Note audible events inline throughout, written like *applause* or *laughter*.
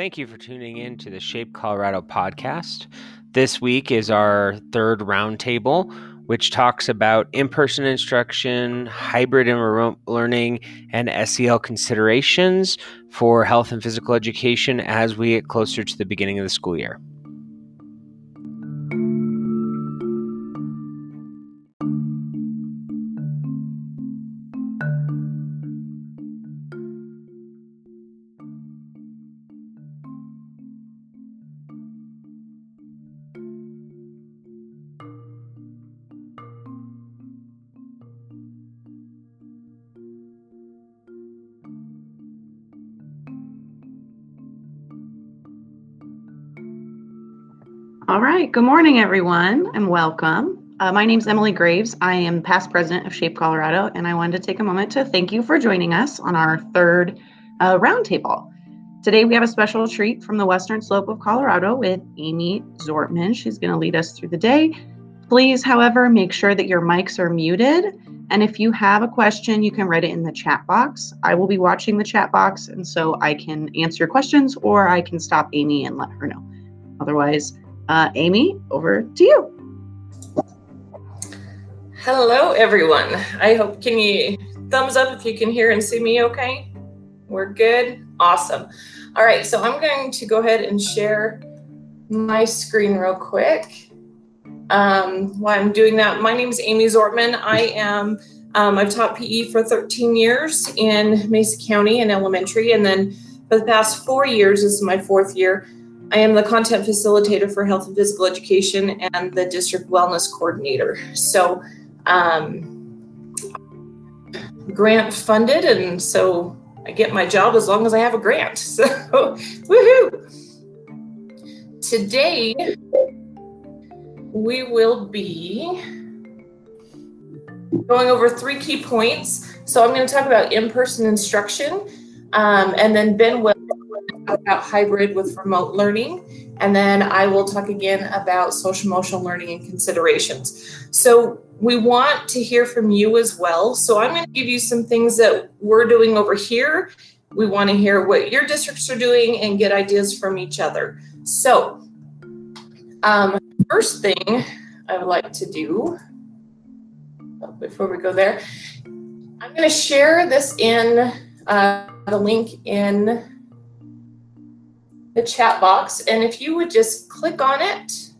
Thank you for tuning in to the Shape Colorado podcast. This week is our third roundtable, which talks about in person instruction, hybrid and remote learning, and SEL considerations for health and physical education as we get closer to the beginning of the school year. Right. Good morning, everyone, and welcome. Uh, my name is Emily Graves. I am past president of Shape Colorado, and I wanted to take a moment to thank you for joining us on our third uh, roundtable. Today, we have a special treat from the Western Slope of Colorado with Amy Zortman. She's going to lead us through the day. Please, however, make sure that your mics are muted. And if you have a question, you can write it in the chat box. I will be watching the chat box, and so I can answer your questions or I can stop Amy and let her know. Otherwise, uh, Amy, over to you. Hello, everyone. I hope, can you thumbs up if you can hear and see me okay? We're good? Awesome. All right, so I'm going to go ahead and share my screen real quick. Um, while I'm doing that, my name is Amy Zortman. I am, um, I've taught PE for 13 years in Mesa County in elementary, and then for the past four years, this is my fourth year, I am the content facilitator for health and physical education and the district wellness coordinator. So, um, grant funded, and so I get my job as long as I have a grant. *laughs* So, woohoo! Today, we will be going over three key points. So, I'm going to talk about in person instruction, um, and then Ben will talk about hybrid with remote learning. And then I will talk again about social emotional learning and considerations. So we want to hear from you as well. So I'm going to give you some things that we're doing over here. We want to hear what your districts are doing and get ideas from each other. So, um, first thing I would like to do oh, before we go there, I'm going to share this in uh, the link in the chat box. And if you would just click on it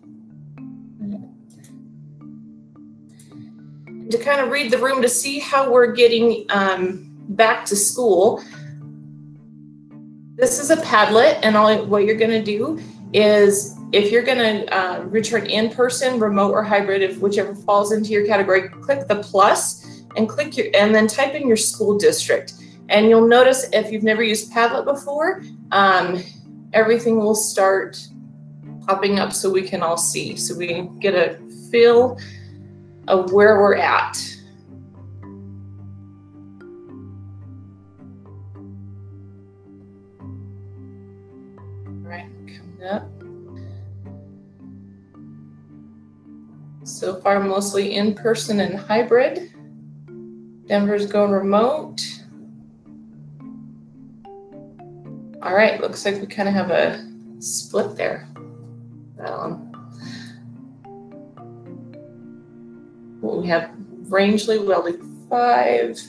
to kind of read the room to see how we're getting um, back to school. This is a Padlet, and all what you're going to do is if you're going to uh, return in person, remote, or hybrid, if whichever falls into your category, click the plus and click your and then type in your school district. And you'll notice if you've never used Padlet before, um, everything will start popping up so we can all see. So we get a feel of where we're at. All right, coming up. So far, mostly in person and hybrid. Denver's going remote. All right, looks like we kind of have a split there. Um, we have Rangely welding five.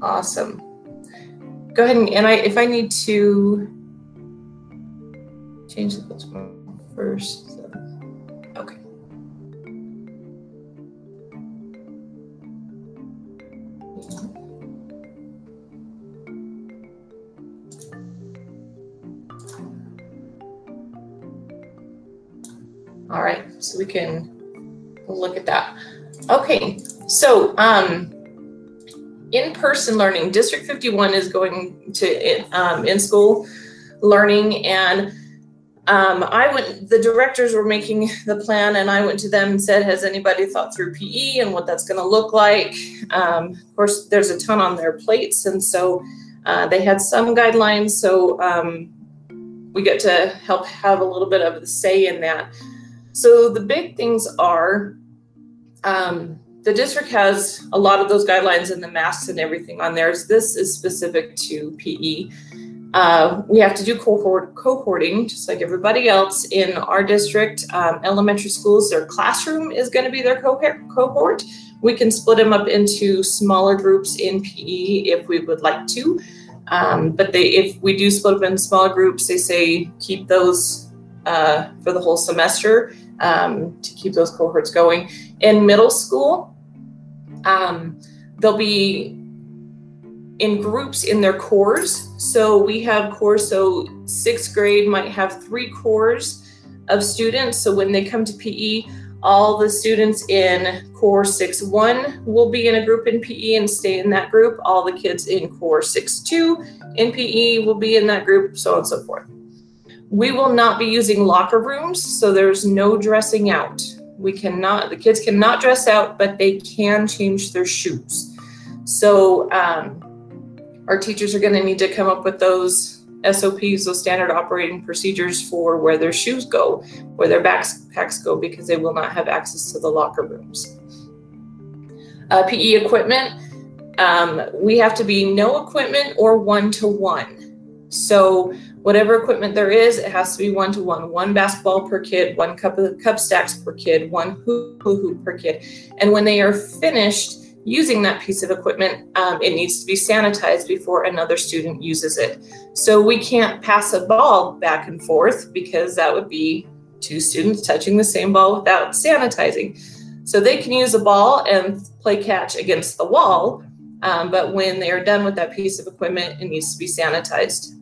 Awesome. Go ahead and, and I if I need to change the first. All right, so we can look at that. Okay, so um, in-person learning, District 51 is going to um, in-school learning and um, I went, the directors were making the plan and I went to them and said, has anybody thought through PE and what that's going to look like? Um, of course, there's a ton on their plates. And so uh, they had some guidelines. So um, we get to help have a little bit of the say in that. So the big things are um, the district has a lot of those guidelines and the masks and everything on theirs. This is specific to PE. Uh, we have to do cohort cohorting just like everybody else in our district. Um, elementary schools, their classroom is going to be their cohort. We can split them up into smaller groups in PE if we would like to. Um, but they, if we do split them in smaller groups, they say keep those uh, for the whole semester um, to keep those cohorts going. In middle school, um, they'll be in groups in their cores. So we have cores, so sixth grade might have three cores of students. So when they come to PE, all the students in core 6-1 will be in a group in PE and stay in that group. All the kids in core 6-2 in PE will be in that group, so on and so forth. We will not be using locker rooms, so there's no dressing out. We cannot, the kids cannot dress out, but they can change their shoes. So um, our teachers are going to need to come up with those SOPs, those standard operating procedures for where their shoes go, where their backpacks go, because they will not have access to the locker rooms. Uh, PE equipment, um, we have to be no equipment or one to one. So whatever equipment there is, it has to be one to one. One basketball per kid, one cup of cup stacks per kid, one hoop per kid. And when they are finished, using that piece of equipment, um, it needs to be sanitized before another student uses it. So we can't pass a ball back and forth because that would be two students touching the same ball without sanitizing. So they can use a ball and play catch against the wall, um, but when they are done with that piece of equipment, it needs to be sanitized.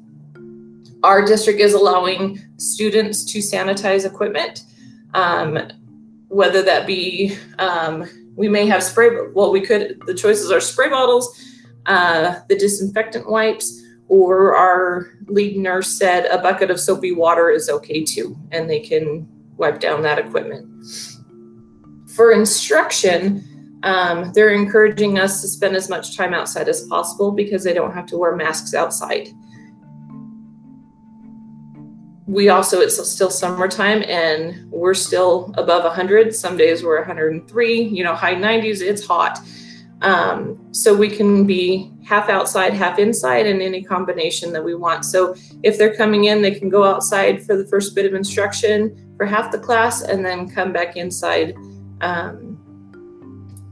Our district is allowing students to sanitize equipment, um, whether that be um, we may have spray, well, we could, the choices are spray bottles, uh, the disinfectant wipes, or our lead nurse said a bucket of soapy water is okay too, and they can wipe down that equipment. For instruction, um, they're encouraging us to spend as much time outside as possible because they don't have to wear masks outside we also it's still summertime and we're still above 100 some days we're 103 you know high 90s it's hot. Um, so we can be half outside half inside in any combination that we want. So if they're coming in they can go outside for the first bit of instruction for half the class and then come back inside um,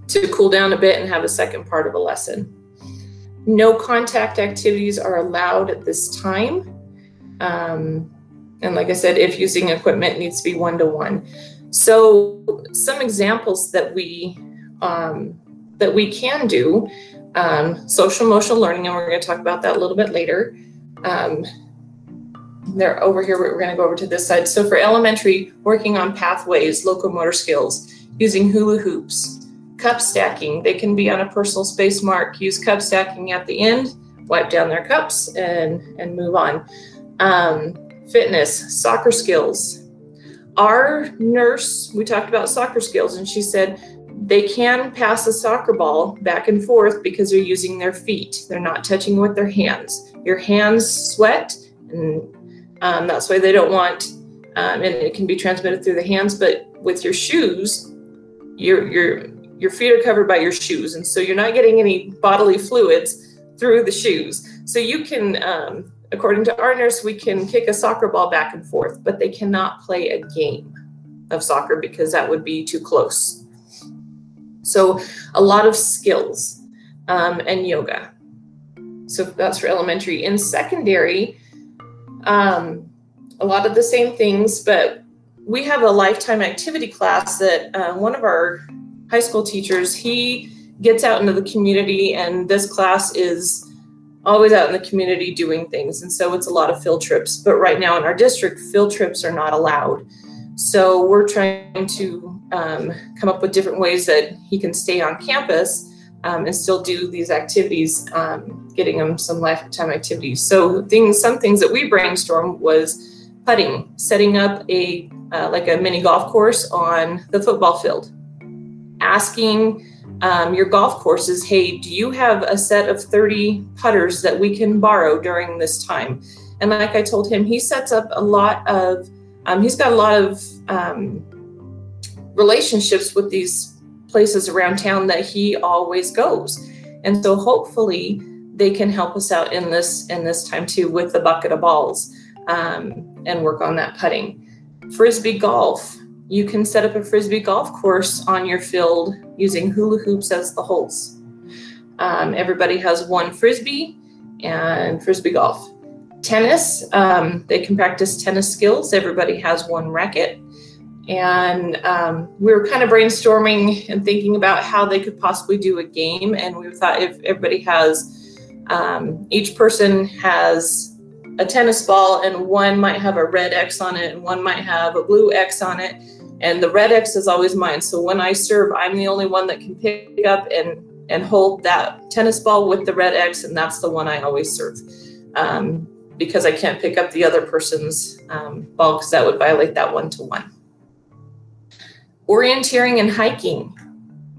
to cool down a bit and have a second part of a lesson. No contact activities are allowed at this time. Um, and like I said, if using equipment needs to be one to one. So some examples that we um, that we can do, um, social emotional learning, and we're going to talk about that a little bit later. Um, they're over here. We're going to go over to this side. So for elementary, working on pathways, locomotor skills, using hula hoops, cup stacking. They can be on a personal space mark. Use cup stacking at the end, wipe down their cups, and and move on. Um, fitness, soccer skills. Our nurse, we talked about soccer skills, and she said they can pass a soccer ball back and forth because they're using their feet. They're not touching with their hands. Your hands sweat, and um, that's why they don't want, um, and it can be transmitted through the hands. But with your shoes, your your your feet are covered by your shoes, and so you're not getting any bodily fluids through the shoes. So you can um, according to our nurse, we can kick a soccer ball back and forth, but they cannot play a game of soccer because that would be too close. So, a lot of skills um, and yoga. So, that's for elementary. In secondary, um, a lot of the same things, but we have a lifetime activity class that uh, one of our high school teachers he gets out into the community, and this class is always out in the community doing things. And so it's a lot of field trips. But right now in our district, field trips are not allowed. So we're trying to um, come up with different ways that he can stay on campus um, and still do these activities, um, getting him some lifetime activities. So things, some things that we brainstormed was putting, setting up a uh, like a mini golf course on the football field, asking um, your golf courses, hey, do you have a set of 30 putters that we can borrow during this time? And like I told him, he sets up a lot of, um, he's got a lot of um, relationships with these places around town that he always goes. And so hopefully they can help us out in this in this time too with the bucket of balls um, and work on that putting. Frisbee golf. You can set up a frisbee golf course on your field using hula hoops as the holes. Um, everybody has one frisbee and frisbee golf. Tennis, um, they can practice tennis skills. Everybody has one racket. And um, we were kind of brainstorming and thinking about how they could possibly do a game. And we thought if everybody has, um, each person has a tennis ball, and one might have a red X on it, and one might have a blue X on it. And the red X is always mine. So when I serve, I'm the only one that can pick up and and hold that tennis ball with the red X, and that's the one I always serve. Um, because I can't pick up the other person's um, ball because that would violate that one to one. Orienteering and hiking.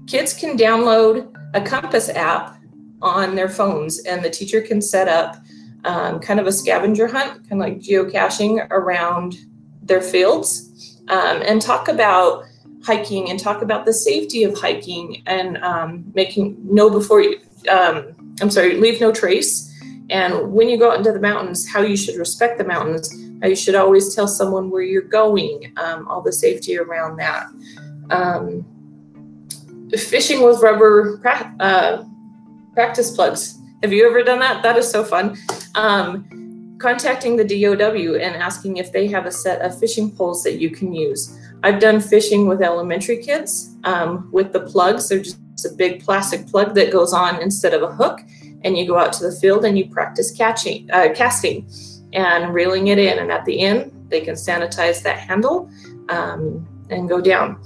Kids can download a compass app on their phones, and the teacher can set up um, kind of a scavenger hunt, kind of like geocaching around their fields, um, and talk about hiking and talk about the safety of hiking and um, making know before you. Um, I'm sorry, leave no trace. And when you go out into the mountains, how you should respect the mountains, how you should always tell someone where you're going, um, all the safety around that um, fishing with rubber pra- uh, practice plugs. Have you ever done that? That is so fun. Contacting the DOW and asking if they have a set of fishing poles that you can use. I've done fishing with elementary kids um, with the plugs. They're just a big plastic plug that goes on instead of a hook, and you go out to the field and you practice catching, uh, casting, and reeling it in. And at the end, they can sanitize that handle um, and go down.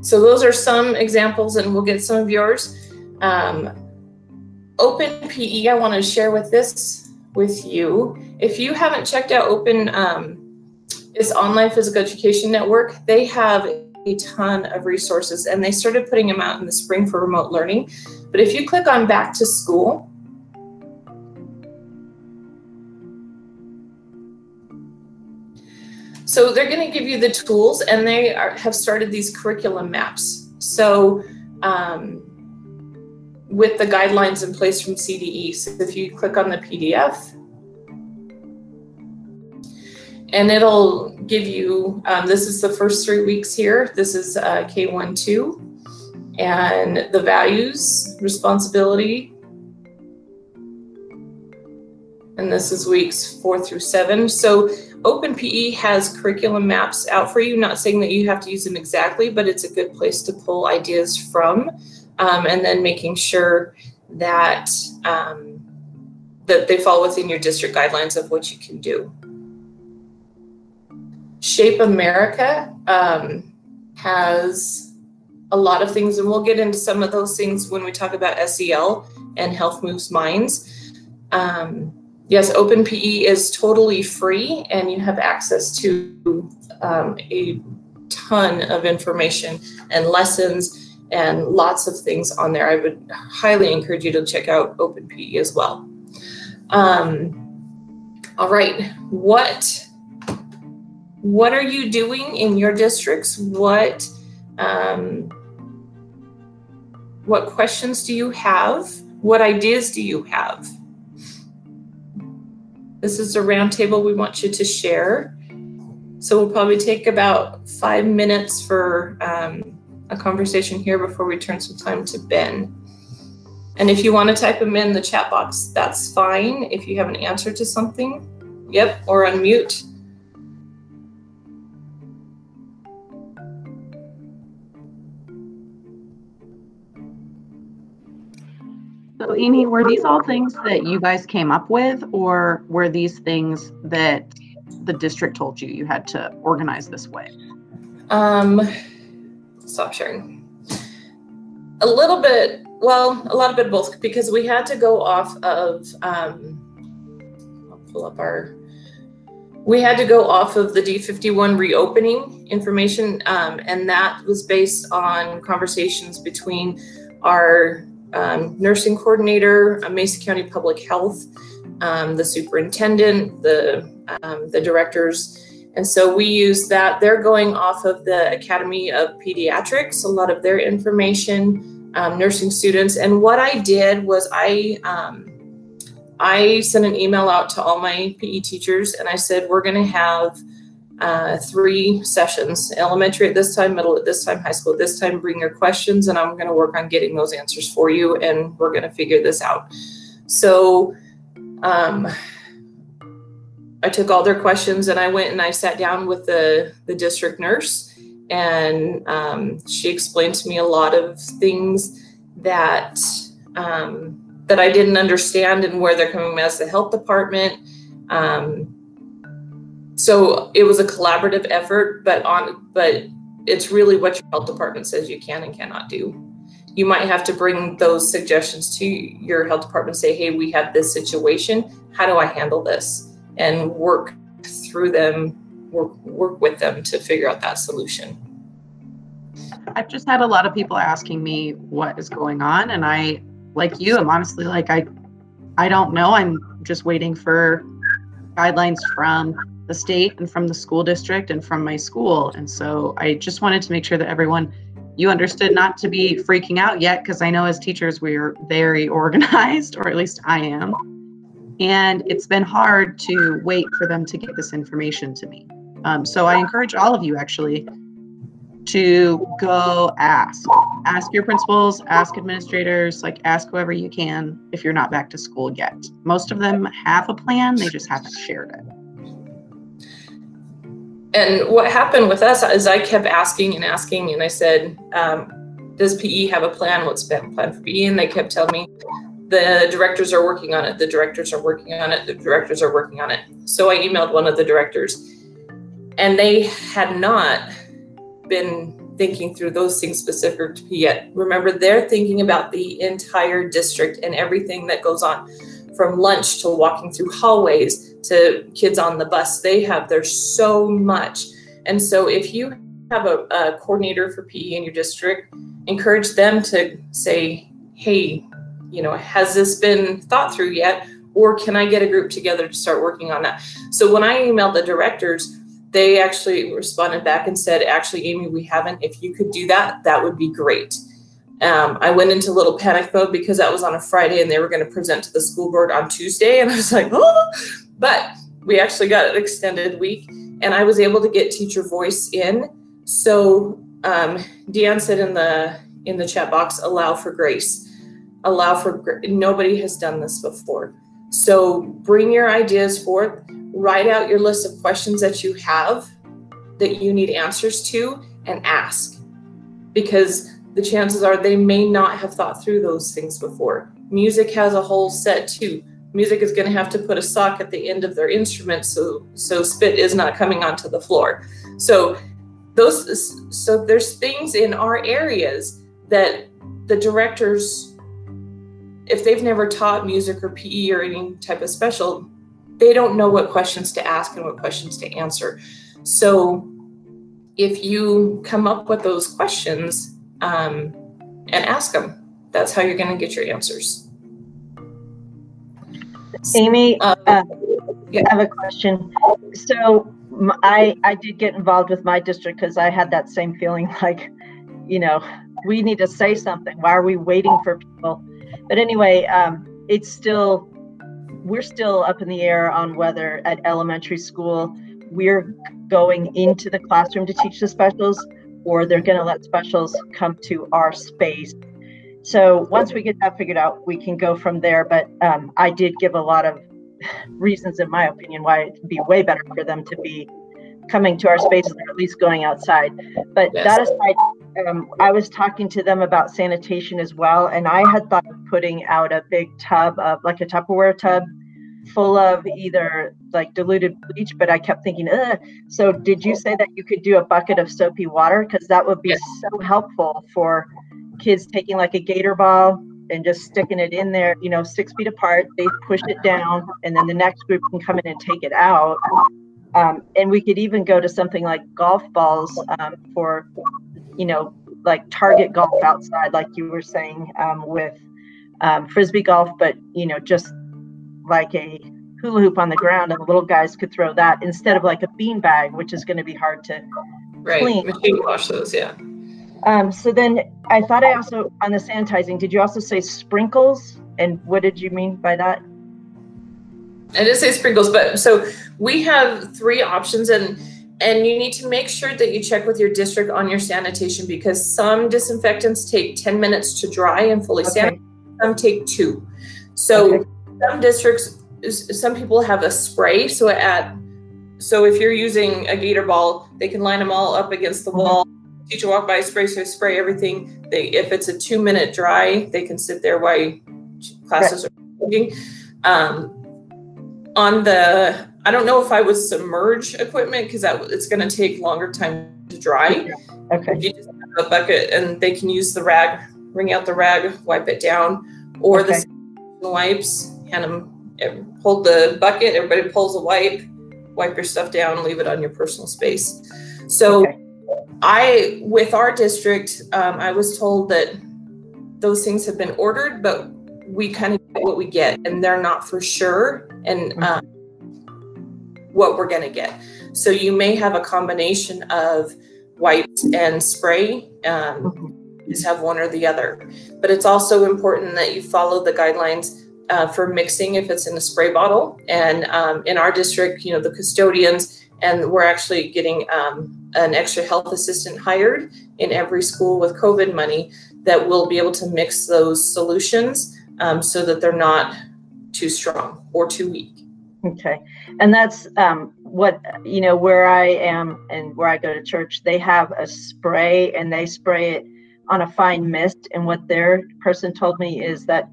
So those are some examples, and we'll get some of yours. Um, Open PE, I want to share with this with you. If you haven't checked out Open, um, this online physical education network, they have a ton of resources, and they started putting them out in the spring for remote learning. But if you click on Back to School, So they're going to give you the tools, and they are, have started these curriculum maps. So um, with the guidelines in place from CDE. So if you click on the PDF, and it'll give you, um, this is the first three weeks here. This is uh, K12 and the values, responsibility, and this is weeks four through seven. So OpenPE has curriculum maps out for you, not saying that you have to use them exactly, but it's a good place to pull ideas from. Um, and then making sure that um, that they fall within your district guidelines of what you can do. Shape America um, has a lot of things, and we'll get into some of those things when we talk about SEL and Health Moves Minds. Um, yes, OpenPE is totally free and you have access to um, a ton of information and lessons and lots of things on there. I would highly encourage you to check out OpenPE as well. Um, all right, what what are you doing in your districts? What um, what questions do you have? What ideas do you have? This is a roundtable we want you to share. So we'll probably take about five minutes for um, a conversation here before we turn some time to Ben. And if you want to type them in the chat box, that's fine. If you have an answer to something, yep, or unmute. So, Amy, were these all things that you guys came up with, or were these things that the district told you you had to organize this way? Um, stop sharing. A little bit, well, a lot of bit both, because we had to go off of, um, I'll pull up our, we had to go off of the D51 reopening information, um, and that was based on conversations between our um, nursing coordinator, uh, Mesa County Public Health, um, the superintendent, the um, the directors, And so we use that. They're going off of the Academy of Pediatrics, a lot of their information, um, nursing students. And what I did was I um, I sent an email out to all my PE teachers and I said, we're going to have uh, three sessions elementary at this time, middle at this time, high school at this time. Bring your questions, and I'm going to work on getting those answers for you, and we're going to figure this out. So, um, I took all their questions and I went and I sat down with the, the district nurse, and um, she explained to me a lot of things that um, that I didn't understand and where they're coming from as the health department. Um, so it was a collaborative effort, but on but it's really what your health department says you can and cannot do. You might have to bring those suggestions to your health department. Say, hey, we have this situation. How do I handle this? And work through them, work work with them to figure out that solution. I've just had a lot of people asking me what is going on, and I like you, I'm honestly like I I don't know. I'm just waiting for guidelines from the state and from the school district and from my school. And so I just wanted to make sure that everyone you understood not to be freaking out yet because I know as teachers we're very *laughs* organized, or at least I am. And it's been hard to wait for them to get this information to me. Um, so I encourage all of you actually to go ask. Ask your principals, ask administrators, like ask whoever you can if you're not back to school yet. Most of them have a plan, they just haven't shared it. And what happened with us is I kept asking and asking, and I said, um, Does PE have a plan? What's the plan for PE? And they kept telling me, the directors are working on it. The directors are working on it. The directors are working on it. So I emailed one of the directors, and they had not been thinking through those things specific to PE yet. Remember, they're thinking about the entire district and everything that goes on from lunch to walking through hallways to kids on the bus. They have, there's so much. And so if you have a, a coordinator for PE in your district, encourage them to say, hey, you know, has this been thought through yet? Or can I get a group together to start working on that? So when I emailed the directors, they actually responded back and said, actually, Amy, we haven't. If you could do that, that would be great. Um, I went into a little panic mode because that was on a Friday and they were going to present to the school board on Tuesday. And I was like, oh, but we actually got an extended week and I was able to get teacher voice in. So um, said in the in the chat box, allow for grace. Allow for nobody has done this before. So bring your ideas forth write out your list of questions that you have that you need answers to and ask because the chances are they may not have thought through those things before. Music has a whole set too. Music is going to have to put a sock at the end of their instrument so so spit is not coming onto the floor. So those so there's things in our areas that the directors if they've never taught music or PE or any type of special, they don't know what questions to ask and what questions to answer. So if you come up with those questions um, and ask them, that's how you're going to get your answers. Amy, uh, uh, yeah. I have a question. So I I did get involved with my district because I had that same feeling *laughs* like, you know, we need to say something. Why are we waiting for people? But anyway, um, it's still we're still up in the air on whether at elementary school we're going into the classroom to teach the specials or they're going to let specials come to our space. So once we get that figured out, we can go from there. But um, I did give a lot of *laughs* reasons, in my opinion, why it'd be way better for them to be coming to our spaces or at least going outside. But yes. that aside, um, I was talking to them about sanitation as well, and I had thought of putting out a big tub of like a Tupperware tub full of either like diluted bleach, but I kept thinking, Ugh. so did you say that you could do a bucket of soapy water? Because that would be yes. so helpful for kids taking like a gator ball and just sticking it in there, you know, six feet apart. They push it down, and then the next group can come in and take it out. Um, and we could even go to something like golf balls um, for, you know, like target golf outside, like you were saying um, with um, frisbee golf, but you know, just like a hula hoop on the ground and the little guys could throw that instead of like a bean bag, which is going to be hard to right. clean. Machine wash those, yeah. Um, so then I thought I also on the sanitizing, did you also say sprinkles? And what did you mean by that? I did say sprinkles, but so we have three options and and you need to make sure that you check with your district on your sanitation because some disinfectants take 10 minutes to dry and fully Okay. sanitize, some take two. So Okay. some districts, some people have a spray. So at, so if you're using a gator ball, they can line them all up against the Mhm. wall. Teacher walk by, spray, so spray everything. They, if it's a two minute dry, they can sit there while classes are changing. Um, on the, I don't know if I would submerge equipment because that it's going to take longer time to dry. Okay. You just have a bucket and they can use the rag, wring out the rag, wipe it down, or Okay. the wipes, hand them, hold the bucket, everybody pulls a wipe, wipe your stuff down, leave it on your personal space. So Okay. I, with our district, um, I was told that those things have been ordered, but we kind of get what we get, and they're not for sure, and um, what we're going to get. So you may have a combination of wipes and spray. Um, Mhm. Have one or the other. But it's also important that you follow the guidelines uh, for mixing if it's in a spray bottle. And um, in our district, you know, the custodians, and we're actually getting um, an extra health assistant hired in every school with COVID money that will be able to mix those solutions um, so that they're not too strong or too weak. Okay. And that's um, what, you know, where I am and where I go to church, they have a spray and they spray it on a fine mist. And what their person told me is that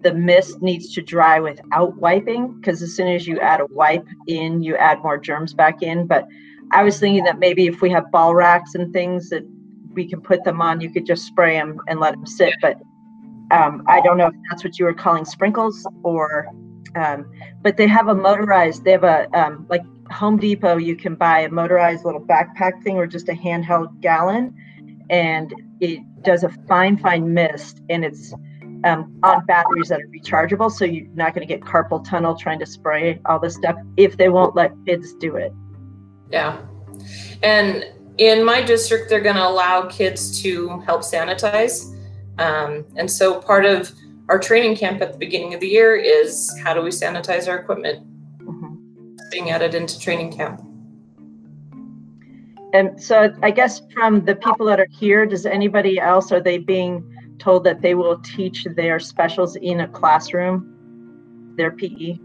the mist needs to dry without wiping because as soon as you add a wipe in, you add more germs back in. But I was thinking that maybe if we have ball racks and things that we can put them on, you could just spray them and let them sit. But um, I don't know if that's what you were calling sprinkles or um, but they have a motorized they have a um, like home depot you can buy a motorized little backpack thing or just a handheld gallon and it does a fine fine mist and it's um, on batteries that are rechargeable so you're not going to get carpal tunnel trying to spray all this stuff if they won't let kids do it Yeah. And in my district, they're going to allow kids to help sanitize. Um, and so part of our training camp at the beginning of the year is how do we sanitize our equipment Mhm. being added into training camp. And so i guess from the people that are here does anybody else are they being told that they will teach their specials in a classroom their pe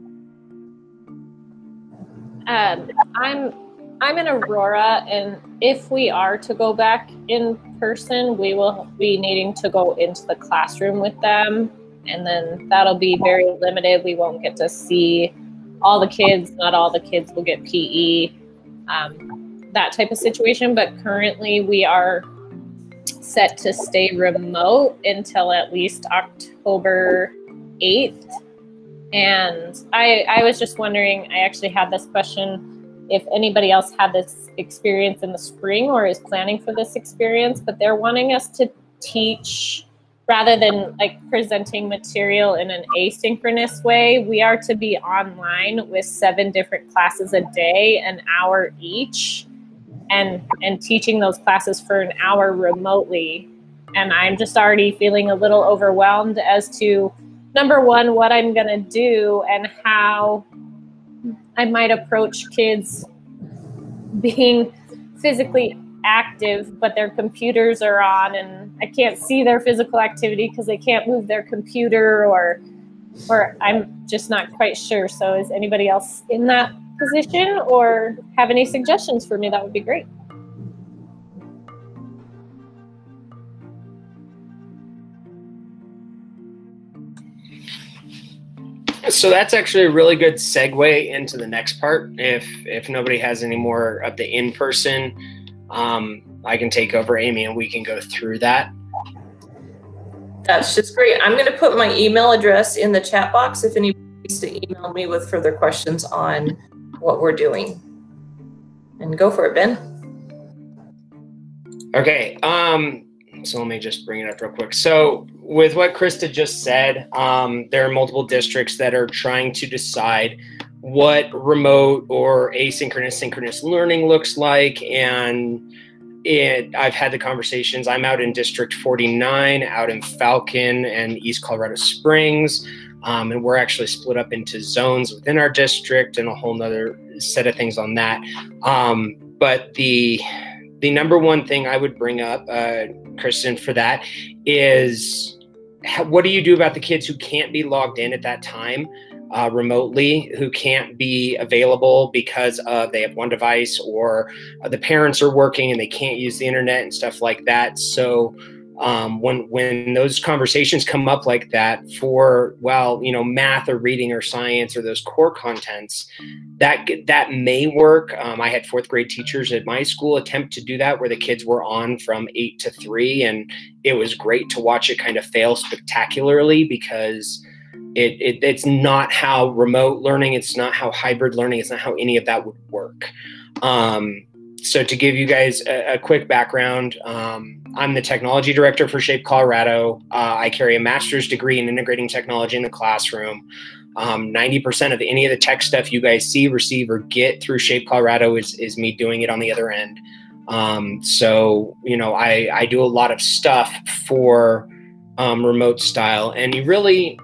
Um, I'm I'm in Aurora, and if we are to go back in person, we will be needing to go into the classroom with them, and then that'll be very limited. We won't get to see all the kids. Not all the kids will get PE. Um, that type of situation. But currently, we are set to stay remote until at least October 8th. And I, I was just wondering, I actually had this question if anybody else had this experience in the spring or is planning for this experience, but they're wanting us to teach rather than like presenting material in an asynchronous way. We are to be online with seven different classes a day, an hour each, and and teaching those classes for an hour remotely. And I'm just already feeling a little overwhelmed as to number one, what I'm going to do and how I might approach kids being physically active, but their computers are on and I can't see their physical activity because they can't move their computer or or I'm just not quite sure. So is anybody else in that position or have any suggestions for me? That would be great. So that's actually a really good segue into the next part. If if nobody has any more of the in person, um, I can take over Amy and we can go through that. That's just great. I'm going to put my email address in the chat box if anybody needs to email me with further questions on what we're doing. And go for it, Ben. Okay. Um, so let me just bring it up real quick. So with what Krista just said, um, there are multiple districts that are trying to decide what remote or asynchronous synchronous learning looks like and it i've had the conversations i'm out in district 49 out in falcon and east colorado springs um, and we're actually split up into zones within our district and a whole nother set of things on that um, but the the number one thing i would bring up uh, kristen for that is what do you do about the kids who can't be logged in at that time uh, remotely who can't be available because uh, they have one device or uh, the parents are working and they can't use the internet and stuff like that. So um, when when those conversations come up like that for well you know math or reading or science or those core contents that that may work. Um, i had fourth grade teachers at my school attempt to do that where the kids were on from eight to three and it was great to watch it kind of fail spectacularly because it, it, it's not how remote learning it's not how hybrid learning it's not how any of that would work. Um, so to give you guys a, a quick background um, i'm the technology director for shape colorado. Uh, i carry a master's degree in integrating technology in the classroom. Um, 90% of any of the tech stuff you guys see receive or get through shape colorado is, is me doing it on the other end. Um, so you know I, I do a lot of stuff for um, remote style. And you really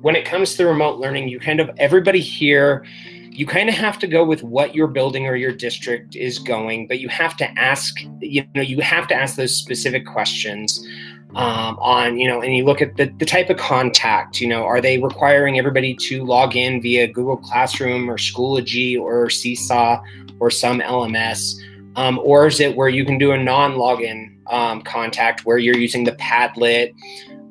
when it comes to remote learning, you kind of everybody here, you kind of have to go with what your building or your district is going, but you have to ask, you know, you have to ask those specific questions. Um, on you know and you look at the, the type of contact you know are they requiring everybody to log in via google classroom or schoology or seesaw or some lms um, or is it where you can do a non-login um, contact where you're using the padlet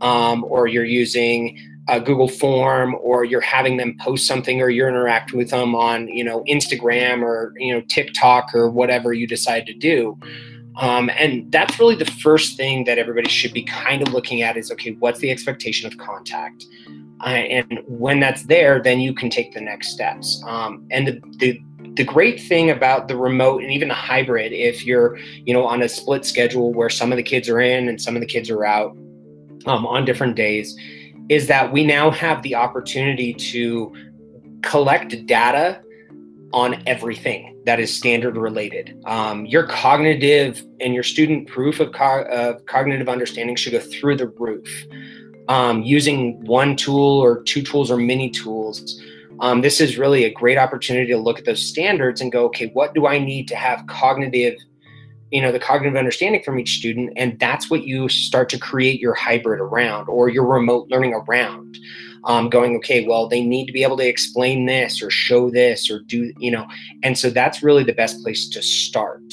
um, or you're using a Google form or you're having them post something or you're interacting with them on, you know, Instagram or, you know, TikTok or whatever you decide to do. Um, and that's really the first thing that everybody should be kind of looking at is okay, what's the expectation of contact? Uh, and when that's there, then you can take the next steps. Um, and the, the the great thing about the remote and even the hybrid, if you're you know on a split schedule where some of the kids are in and some of the kids are out um, on different days, is that we now have the opportunity to collect data on everything that is standard related. Um, your cognitive and your student proof of, co- of, cognitive understanding should go through the roof. Um, using one tool or two tools or many tools, um, this is really a great opportunity to look at those standards and go, okay, what do I need to have cognitive you know the cognitive understanding from each student and that's what you start to create your hybrid around or your remote learning around. Um, going okay well they need to be able to explain this or show this or do you know and so that's really the best place to start.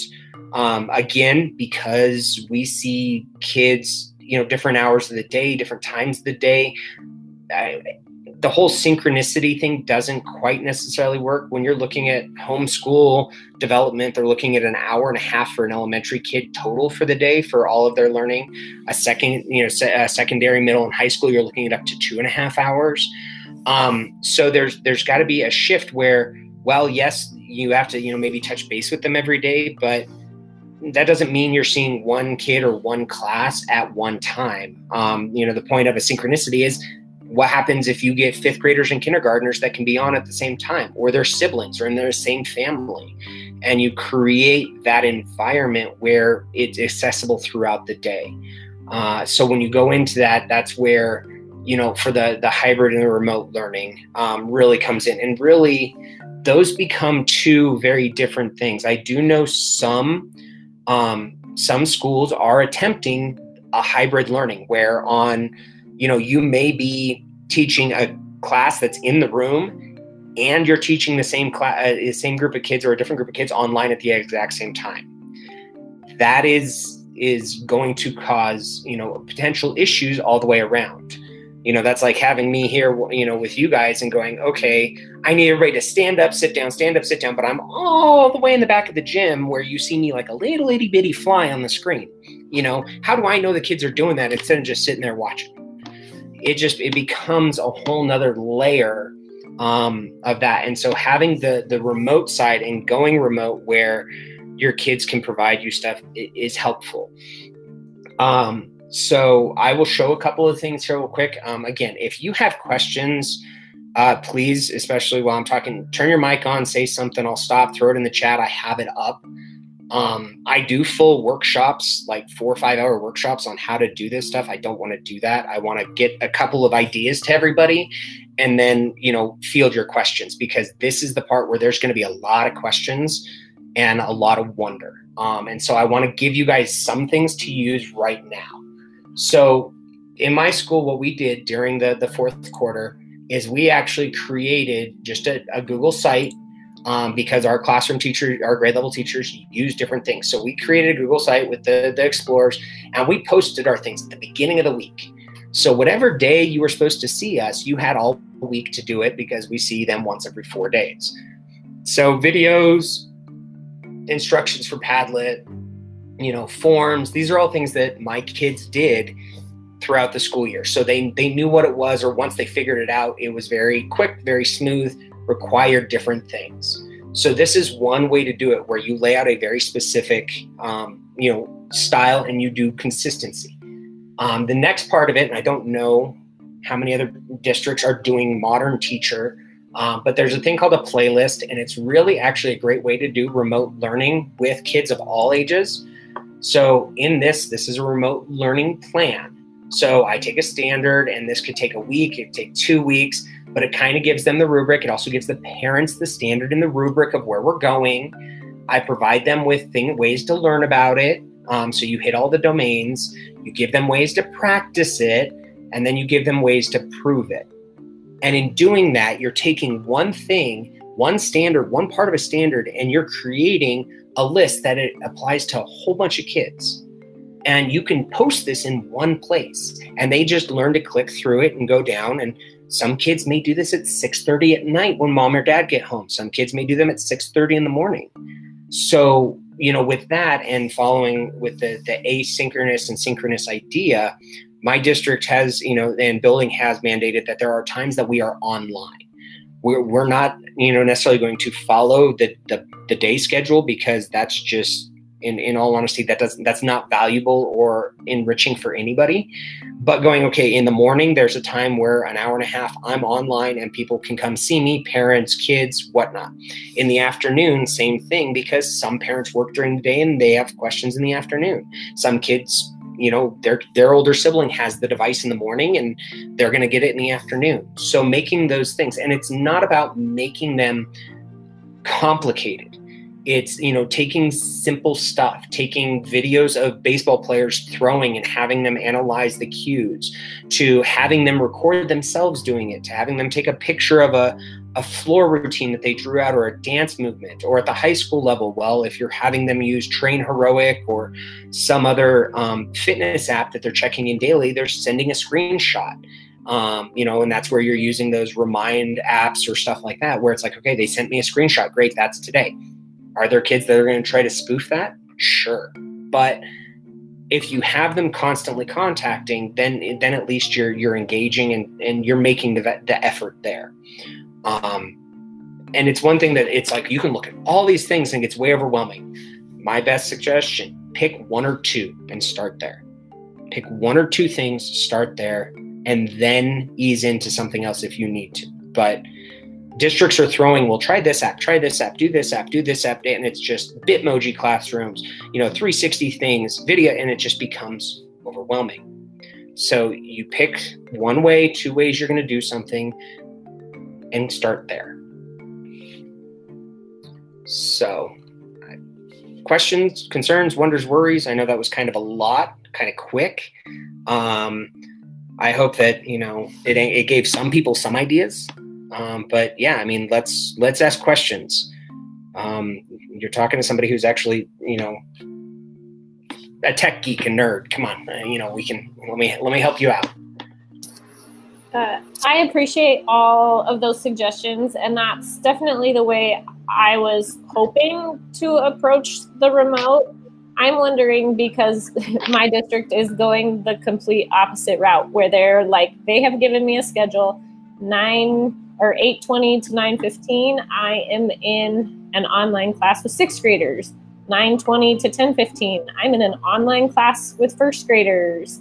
Um, again because we see kids you know different hours of the day different times of the day the whole synchronicity thing doesn't quite necessarily work. When you're looking at homeschool development they're looking at an hour and a half for an elementary kid total for the day for all of their learning. A second you know a secondary middle and high school you're looking at up to two and a half hours. Um, so there's there's got to be a shift where well yes you have to you know maybe touch base with them every day but that doesn't mean you're seeing one kid or one class at one time. Um, you know, the point of asynchronicity is what happens if you get fifth graders and kindergartners that can be on at the same time or their siblings or in their same family. And you create that environment where it's accessible throughout the day. Uh, so when you go into that that's where you know for the the hybrid and the remote learning um, really comes in. And really those become two very different things. I do know some um, some schools are attempting a hybrid learning where on you know, you may be teaching a class that's in the room and you're teaching the same class, uh, same group of kids or a different group of kids online at the exact same time. That is is going to cause, you know, potential issues all the way around. You know, that's like having me here, you know, with you guys and going, okay, I need everybody to stand up, sit down, stand up, sit down, but I'm all the way in the back of the gym where you see me like a little itty bitty fly on the screen. You know, how do I know the kids are doing that instead of just sitting there watching? It just it becomes a whole nother layer um, of that. And so having the the remote side and going remote where your kids can provide you stuff is helpful. Um, so I will show a couple of things here real quick. Um, again, if you have questions, uh, please, especially while I'm talking, turn your mic on, say something. I'll stop, throw it in the chat. I have it up. Um, I do full workshops, like four or five hour workshops on how to do this stuff. I don't want to do that. I want to get a couple of ideas to everybody and then, you know, field your questions because this is the part where there's going to be a lot of questions and a lot of wonder. Um, and so I want to give you guys some things to use right now. So in my school, what we did during the, the fourth quarter is we actually created just a, a Google site um, because our classroom teachers, our grade level teachers use different things. So we created a Google site with the, the explorers and we posted our things at the beginning of the week. So whatever day you were supposed to see us, you had all week to do it because we see them once every four days. So videos, instructions for Padlet, you know, forms, these are all things that my kids did throughout the school year. So they they knew what it was, or once they figured it out, it was very quick, very smooth, required different things. So this is one way to do it, where you lay out a very specific, um, you know, style and you do consistency. Um, the next part of it, and I don't know how many other districts are doing modern teacher, um, but there's a thing called a playlist, and it's really actually a great way to do remote learning with kids of all ages. So in this, this is a remote learning plan. So I take a standard, and this could take a week, it could take two weeks, but it kind of gives them the rubric. It also gives the parents the standard and the rubric of where we're going. I provide them with thing, ways to learn about it. Um, so you hit all the domains, you give them ways to practice it, and then you give them ways to prove it. And in doing that, you're taking one thing, one standard, one part of a standard, and you're creating a list that it applies to a whole bunch of kids and you can post this in one place and they just learn to click through it and go down and some kids may do this at 6.30 at night when mom or dad get home. Some kids may do them at 6.30 in the morning. So you know with that and following with the, the asynchronous and synchronous idea my district has you know and building has mandated that there are times that we are online. We're, we're not you know necessarily going to follow the, the the day schedule because that's just in, in all honesty that doesn't that's not valuable or enriching for anybody but going okay in the morning there's a time where an hour and a half i'm online and people can come see me parents kids whatnot. In the afternoon same thing because some parents work during the day and they have questions in the afternoon. Some kids you know their their older sibling has the device in the morning and they're going to get it in the afternoon. So making those things and it's not about making them complicated it's you know taking simple stuff taking videos of baseball players throwing and having them analyze the cues to having them record themselves doing it to having them take a picture of a, a floor routine that they drew out or a dance movement or at the high school level well if you're having them use TrainHeroic or some other um, fitness app that they're checking in daily they're sending a screenshot um, you know, and that's where you're using those remind apps or stuff like that, where it's like, okay, they sent me a screenshot. Great, that's today. Are there kids that are going to try to spoof that? Sure. But if you have them constantly contacting, then then at least you're you're engaging and, and you're making the the effort there. Um, and it's one thing that it's like you can look at all these things and it's way overwhelming. My best suggestion: pick one or two and start there. Pick one or two things, start there, and then ease into something else if you need to. But districts are throwing, well, try this app, try this app, do this app, do this app, and it's just Bitmoji classrooms, you know, 360 things, video, and it just becomes overwhelming. So you pick one way, two ways you're going to do something, and start there. So, questions, concerns, wonders, worries. I know that was kind of a lot, kind of quick. Um, I hope that you know it, it gave some people some ideas um, but yeah, I mean, let's let's ask questions. Um, you're talking to somebody who's actually, you know, a tech geek and nerd. Come on, you know, we can let me let me help you out. Uh, I appreciate all of those suggestions, and that's definitely the way I was hoping to approach the remote. I'm wondering because *laughs* my district is going the complete opposite route, where they're like, they have given me a schedule, nine or 8:20 to 9:15, I am in an online class with sixth graders. 9:20 to 10:15, I'm in an online class with first graders.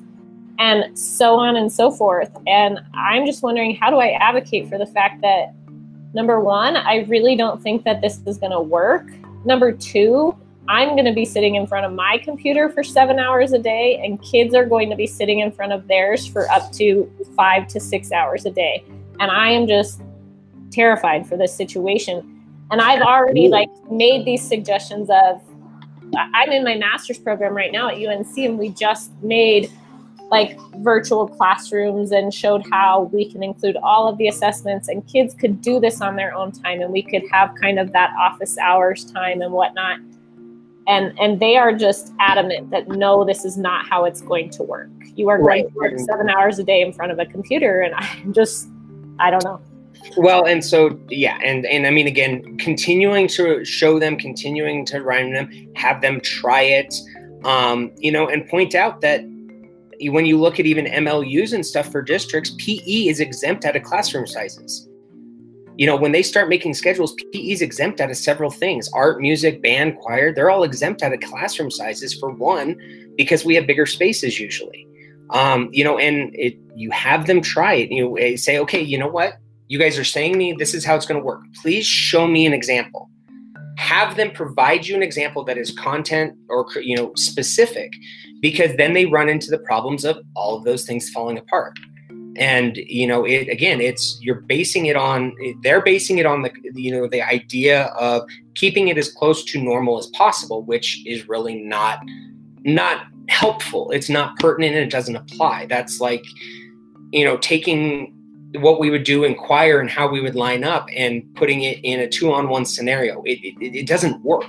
and so on and so forth. And I'm just wondering how do I advocate for the fact that number one, I really don't think that this is going to work. Number two, I'm going to be sitting in front of my computer for seven hours a day, and kids are going to be sitting in front of theirs for up to five to six hours a day. And I am just terrified for this situation. And I've already like made these suggestions of I'm in my master's program right now at UNC, and we just made like virtual classrooms and showed how we can include all of the assessments and kids could do this on their own time and we could have kind of that office hours time and whatnot and and they are just adamant that no this is not how it's going to work you are right. going to work seven hours a day in front of a computer and *laughs* i'm just i don't know well and so yeah and and i mean again continuing to show them continuing to rhyme them have them try it um you know and point out that when you look at even MLUs and stuff for districts, PE is exempt out of classroom sizes. You know, when they start making schedules, PE is exempt out of several things art, music, band, choir, they're all exempt out of classroom sizes for one, because we have bigger spaces usually. Um, you know, and it, you have them try it. You say, okay, you know what? You guys are saying me, this is how it's going to work. Please show me an example. Have them provide you an example that is content or you know specific because then they run into the problems of all of those things falling apart and you know it again it's you're basing it on they're basing it on the you know the idea of keeping it as close to normal as possible which is really not not helpful it's not pertinent and it doesn't apply that's like you know taking what we would do in choir and how we would line up and putting it in a two on one scenario it, it, it doesn't work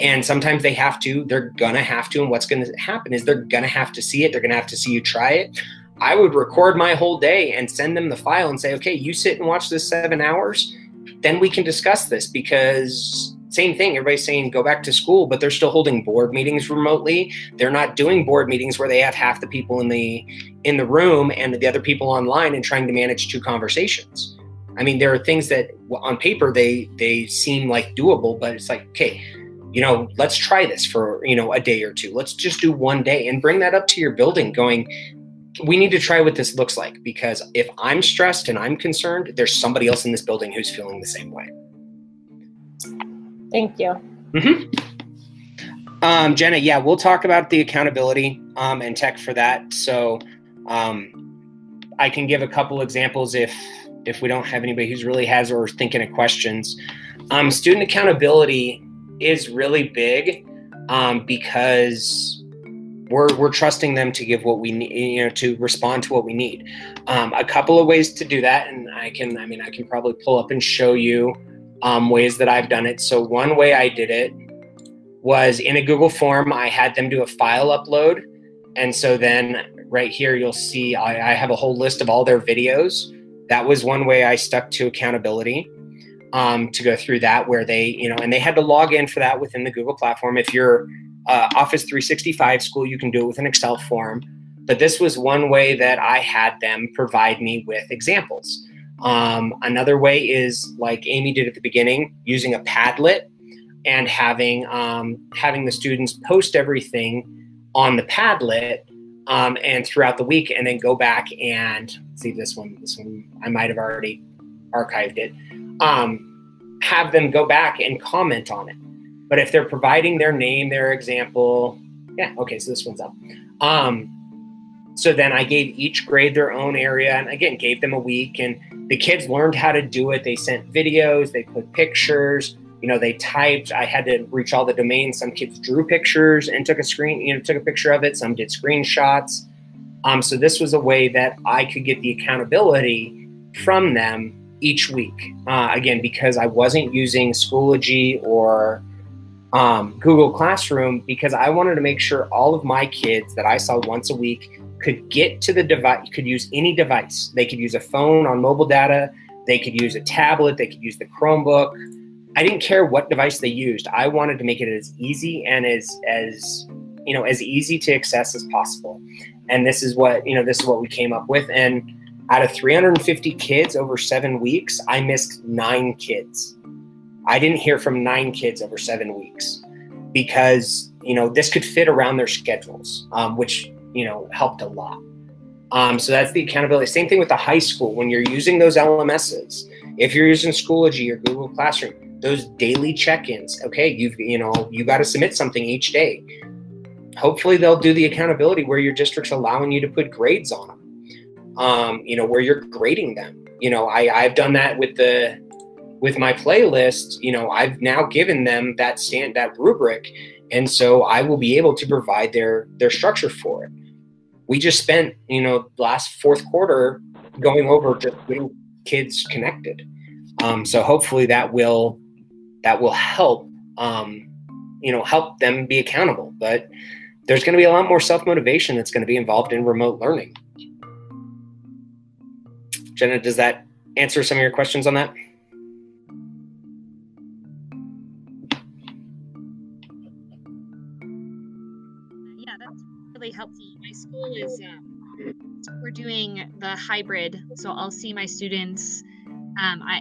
and sometimes they have to, they're gonna have to. And what's gonna happen is they're gonna have to see it. They're gonna have to see you try it. I would record my whole day and send them the file and say, okay, you sit and watch this seven hours, then we can discuss this because same thing everybody's saying go back to school but they're still holding board meetings remotely they're not doing board meetings where they have half the people in the in the room and the other people online and trying to manage two conversations i mean there are things that on paper they they seem like doable but it's like okay you know, let's try this for, you know, a day or two. Let's just do one day and bring that up to your building going, we need to try what this looks like because if I'm stressed and I'm concerned, there's somebody else in this building who's feeling the same way. Thank you. Mm-hmm. Um, Jenna, yeah, we'll talk about the accountability um, and tech for that. So um, I can give a couple examples if if we don't have anybody who's really has or thinking of questions. Um, student accountability is really big um, because we're we're trusting them to give what we need, you know, to respond to what we need. Um, a couple of ways to do that, and I can, I mean, I can probably pull up and show you um, ways that I've done it. So one way I did it was in a Google form. I had them do a file upload, and so then right here you'll see I, I have a whole list of all their videos. That was one way I stuck to accountability um, to go through that where they, you know, and they had to log in for that within the Google platform. If you're uh, Office 365 school, you can do it with an Excel form. But this was one way that I had them provide me with examples. Um, another way is like Amy did at the beginning, using a Padlet and having um, having the students post everything on the Padlet um, and throughout the week, and then go back and see this one. This one I might have already archived it um, have them go back and comment on it. But if they're providing their name, their example, yeah, okay, so this one's up. Um, so then I gave each grade their own area and again gave them a week and the kids learned how to do it. They sent videos, they put pictures, you know, they typed. I had to reach all the domains. Some kids drew pictures and took a screen, you know, took a picture of it. Some did screenshots. Um, so this was a way that I could get the accountability from them each week. Uh, again, because I wasn't using Schoology or um, Google Classroom because I wanted to make sure all of my kids that I saw once a week could get to the device, could use any device. They could use a phone on mobile data, they could use a tablet, they could use the Chromebook. I didn't care what device they used. I wanted to make it as easy and as as you know as easy to access as possible. And this is what you know this is what we came up with and out of 350 kids over seven weeks, I missed nine kids. I didn't hear from nine kids over seven weeks because, you know, this could fit around their schedules, um, which, you know, helped a lot. Um, so that's the accountability. Same thing with the high school. When you're using those LMSs, if you're using Schoology or Google Classroom, those daily check-ins. Okay, you've you know you got to submit something each day. Hopefully, they'll do the accountability where your district's allowing you to put grades on them. Um, you know where you're grading them. You know, I I've done that with the with my playlist. You know, I've now given them that stand that rubric, and so I will be able to provide their their structure for it. We just spent you know last fourth quarter going over just getting kids connected. Um, so hopefully that will that will help um, you know help them be accountable. But there's going to be a lot more self motivation that's going to be involved in remote learning. Jenna, does that answer some of your questions on that? Yeah, that's really helpful. School is, um, we're doing the hybrid. So I'll see my students um, I,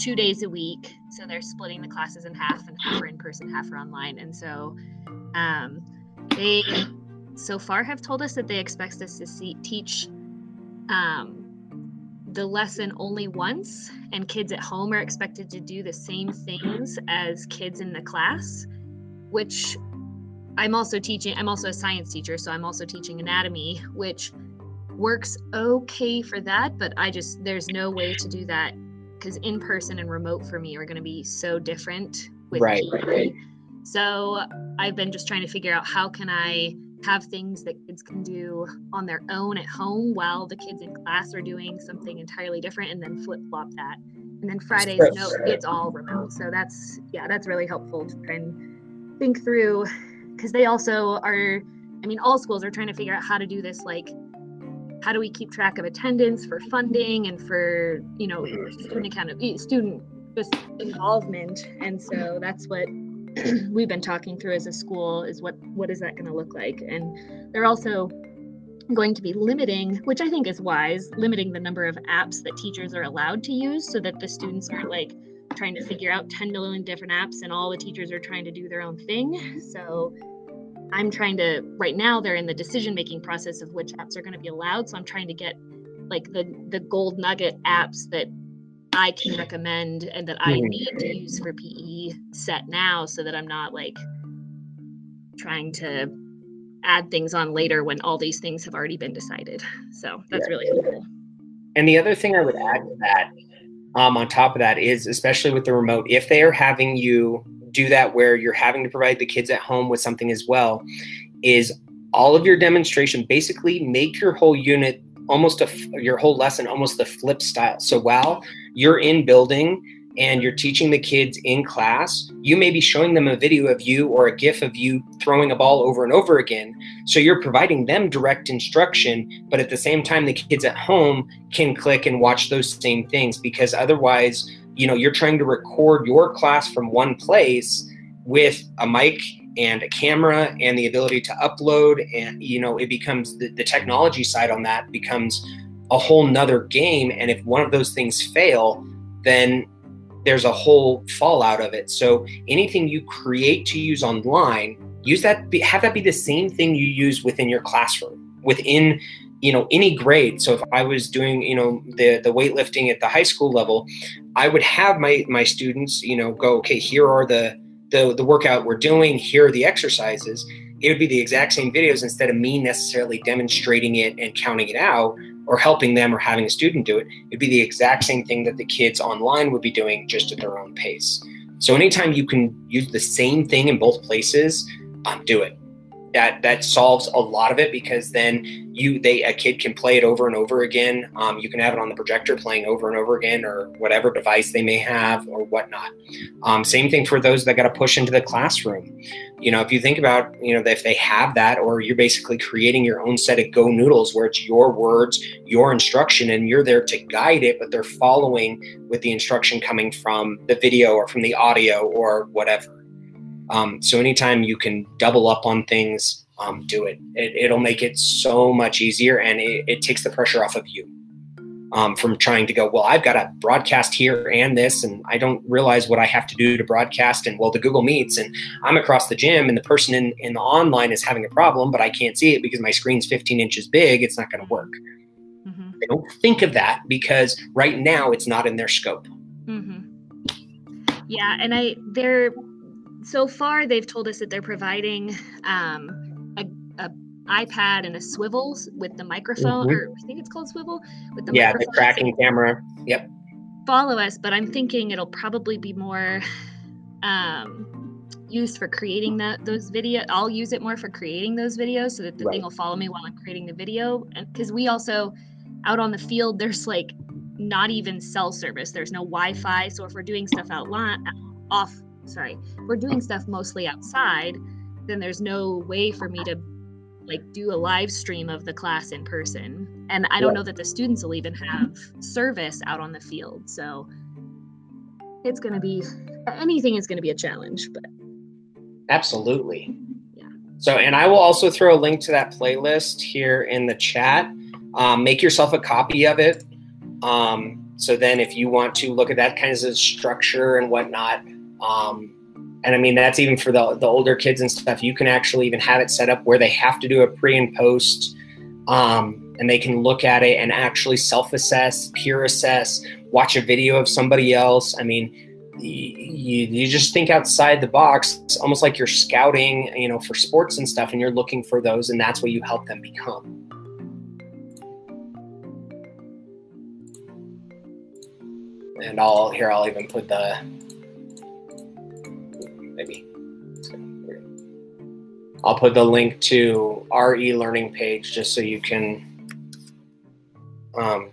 two days a week. So they're splitting the classes in half and half are in person, half are online. And so um, they so far have told us that they expect us to see, teach um, the lesson only once, and kids at home are expected to do the same things as kids in the class, which I'm also teaching. I'm also a science teacher, so I'm also teaching anatomy, which works okay for that, but I just, there's no way to do that because in person and remote for me are going to be so different with Right, PE. right. So I've been just trying to figure out how can I have things that kids can do on their own at home while the kids in class are doing something entirely different and then flip flop that. And then Fridays, no, it's all remote. So that's yeah, that's really helpful to try and think through because they also are I mean, all schools are trying to figure out how to do this like how do we keep track of attendance for funding and for you know mm-hmm. student account student just involvement. And so that's what *clears throat* we've been talking through as a school is what what is that going to look like? And they're also going to be limiting which i think is wise limiting the number of apps that teachers are allowed to use so that the students aren't like trying to figure out 10 million different apps and all the teachers are trying to do their own thing so i'm trying to right now they're in the decision making process of which apps are going to be allowed so i'm trying to get like the the gold nugget apps that I can recommend and that I Mhm. need to use for PE set now so that I'm not like trying to add things on later when all these things have already been decided. So that's really helpful. And the other thing I would add to that, um, on top of that, is especially with the remote, if they are having you do that where you're having to provide the kids at home with something as well, is all of your demonstration basically make your whole unit almost a your whole lesson almost the flip style. So while you're in building and you're teaching the kids in class, you may be showing them a video of you or a GIF of you throwing a ball over and over again. So you're providing them direct instruction, but at the same time, the kids at home can click and watch those same things because otherwise, you know, you're trying to record your class from one place with a mic and a camera and the ability to upload and you know it becomes the, the technology side on that becomes a whole nother game and if one of those things fail then there's a whole fallout of it. So anything you create to use online use that have that be the same thing you use within your classroom within you know any grade. So if i was doing you know the the weightlifting at the high school level i would have my my students you know go okay here are the the the workout we're doing. Here are the exercises it would be the exact same videos instead of me necessarily demonstrating it and counting it out or helping them or having a student do it. It'd be the exact same thing that the kids online would be doing just at their own pace. So anytime you can use the same thing in both places um, do it. That that solves a lot of it because then you they a kid can play it over and over again. Um, you can have it on the projector playing over and over again or whatever device they may have or whatnot. Um, same thing for those that got to push into the classroom. You know if you think about you know if they have that or you're basically creating your own set of GoNoodles where it's your words your instruction and you're there to guide it but they're following with the instruction coming from the video or from the audio or whatever. Um, so anytime you can double up on things, um, do it. it. It'll make it so much easier, and it, it takes the pressure off of you. um, from trying to go, well, I've got to broadcast here and this, and I don't realize what I have to do to broadcast. And well, the Google Meets, and I'm across the gym, and the person in, in the online is having a problem, but I can't see it because my screen's 15 inches big. It's not going to work. Mm-hmm. They don't think of that because right now it's not in their scope. Mm-hmm. Yeah, and I they're so far they've told us that they're providing um, a, iPad and a swivel with the microphone, mm-hmm. or I think it's called swivel with the yeah, the tracking camera. Yep. Follow us, but I'm thinking it'll probably be more um, used for creating that those video. I'll use it more for creating those videos so that the right. thing will follow me while I'm creating the video. And because we also out on the field, there's like not even cell service. There's no Wi-Fi. So if we're doing stuff out line, off, sorry, we're doing stuff mostly outside, then there's no way for me to like do a live stream of the class in person. And I don't know that the students will even have service out on the field. So it's going to be anything is going to be a challenge, but absolutely. Yeah. So, and I will also throw a link to that playlist here in the chat. Um, make yourself a copy of it. Um, so then, if you want to look at that kind of structure and whatnot, um, and I mean that's even for the the older kids and stuff, you can actually even have it set up where they have to do a pre and post, um, and they can look at it and actually self assess, peer assess, watch a video of somebody else. I mean, you, you just think outside the box. It's almost like you're scouting, you know, for sports and stuff, and you're looking for those, and that's what you help them become. and I'll here I'll even put the maybe I'll put the link to our e-learning page just so you can um,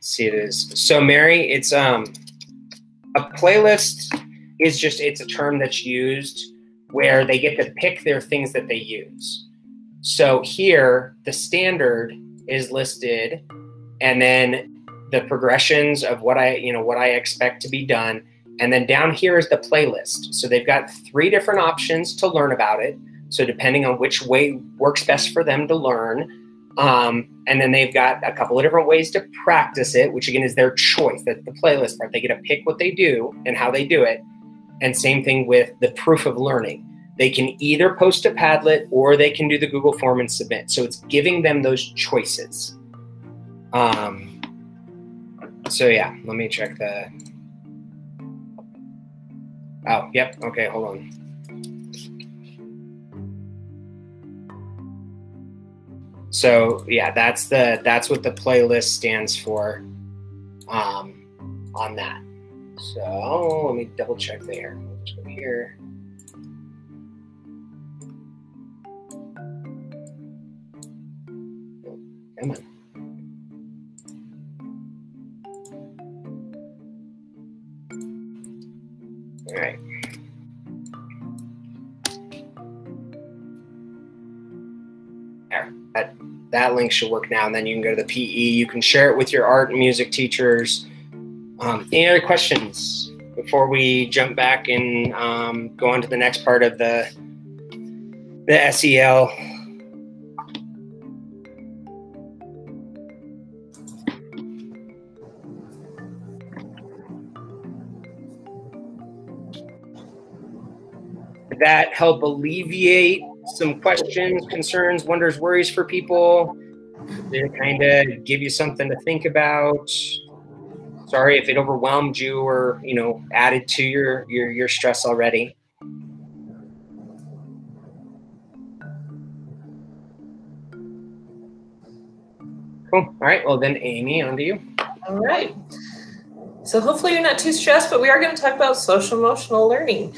see it is. So Mary, it's um a playlist is just it's a term that's used where they get to pick their things that they use. So here the standard is listed and then the progressions of what I, you know, what I expect to be done. And then down here is the playlist. So they've got three different options to learn about it. So depending on which way works best for them to learn. Um, and then they've got a couple of different ways to practice it, which again is their choice. That's the playlist part. They get to pick what they do and how they do it. And same thing with the proof of learning. They can either post a Padlet or they can do the Google form and submit. So it's giving them those choices. Um, so yeah, let me check the. Oh, yep. Okay, hold on. So yeah, that's the that's what the playlist stands for um, on that. So let me double check there. Let's go here. Come on. All right. There. That, that link should work now. And then you can go to the PE. You can share it with your art and music teachers. Um, any other questions before we jump back and um, go on to the next part of the the SEL that help alleviate some questions, concerns, wonders, worries for people? Did it kind of give you something to think about? Sorry if it overwhelmed you or you know added to your your your stress already. Cool. All right. Well, then, Amy, on to you. All right. So hopefully you're not too stressed, but we are going to talk about social emotional learning.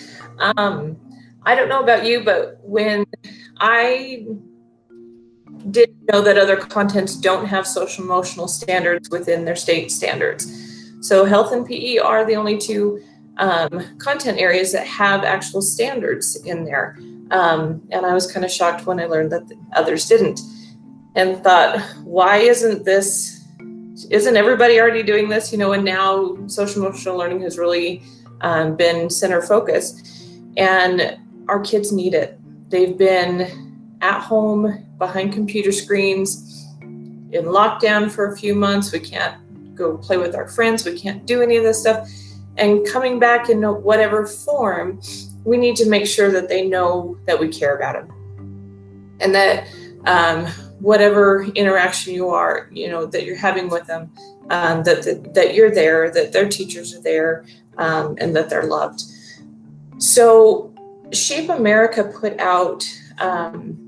Um, I don't know about you, but when I didn't know that other contents don't have social emotional standards within their state standards. So health and PE are the only two um, content areas that have actual standards in there. Um, and I was kind of shocked when I learned that others didn't and thought, why isn't this, isn't everybody already doing this? You know, and now social emotional learning has really um, been center focus. And our kids need it. They've been at home behind computer screens in lockdown for a few months. We can't go play with our friends. We can't do any of this stuff. And coming back in whatever form, we need to make sure that they know that we care about them and that um, whatever interaction you are, you know, that you're having with them, um, that, that, that you're there, that their teachers are there, um, and that they're loved. So, Shape America put out. Um,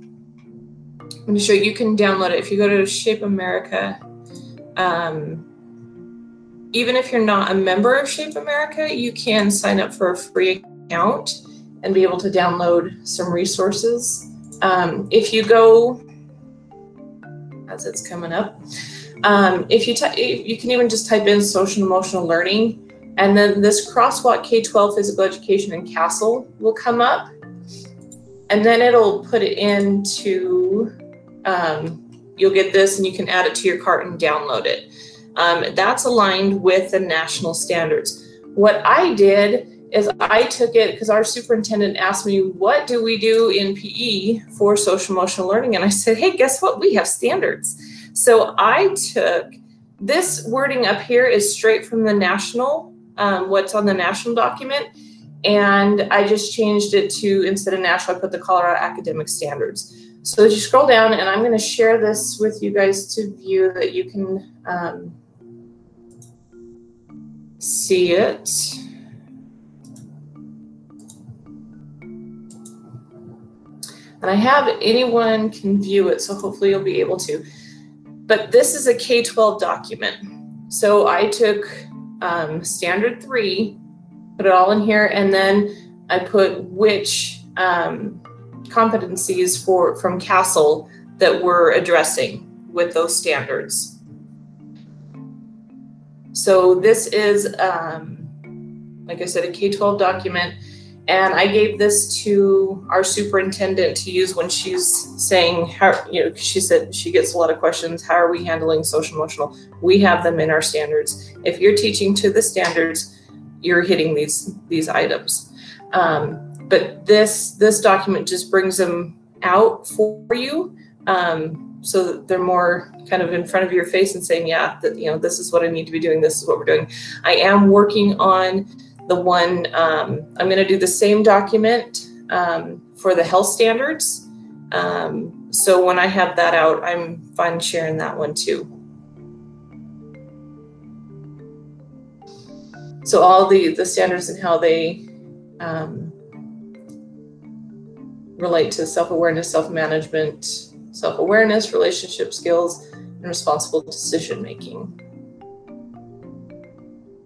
I'm going to show you. You can download it if you go to Shape America. Um, even if you're not a member of Shape America, you can sign up for a free account and be able to download some resources. Um, if you go, as it's coming up, um, if you you can even just type in social emotional learning, and then this crosswalk K-12 physical education and CASEL will come up, and then it'll put it into. Um, you'll get this, and you can add it to your cart and download it. Um, that's aligned with the national standards. What I did is I took it because our superintendent asked me, What do we do in PE for social emotional learning? And I said, Hey, guess what? We have standards. So I took this wording up here is straight from the national, um, what's on the national document. And I just changed it to instead of national, I put the Colorado academic standards. So as you scroll down, and I'm going to share this with you guys to view that you can um, see it. And I have anyone can view it, so hopefully you'll be able to. But this is a K-12 document. So I took um, standard three, put it all in here, and then I put which um, competencies for from CASEL that we're addressing with those standards. So this is, um, like I said, a K-12 document. And I gave this to our superintendent to use when she's saying how, you know, she said she gets a lot of questions. How are we handling social emotional? We have them in our standards. If you're teaching to the standards, you're hitting these these items. Um, but this this document just brings them out for you. Um, so that they're more kind of in front of your face and saying, yeah, that you know, this is what I need to be doing. This is what we're doing. I am working on the one. Um, I'm going to do the same document um, for the health standards. Um, so when I have that out, I'm fine sharing that one too. So all the the standards and how they um, relate to self awareness, self management, self awareness, relationship skills, and responsible decision making.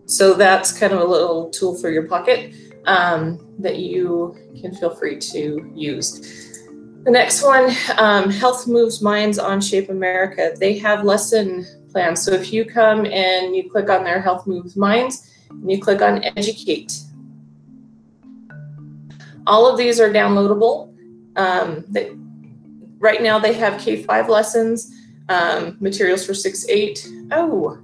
So that's kind of a little tool for your pocket um, that you can feel free to use. The next one, um, Health Moves Minds on Shape America. They have lesson plans. So if you come and you click on their Health Moves Minds and you click on Educate, all of these are downloadable. Um, they, right now they have K5 lessons, um, materials for 6 8. Oh,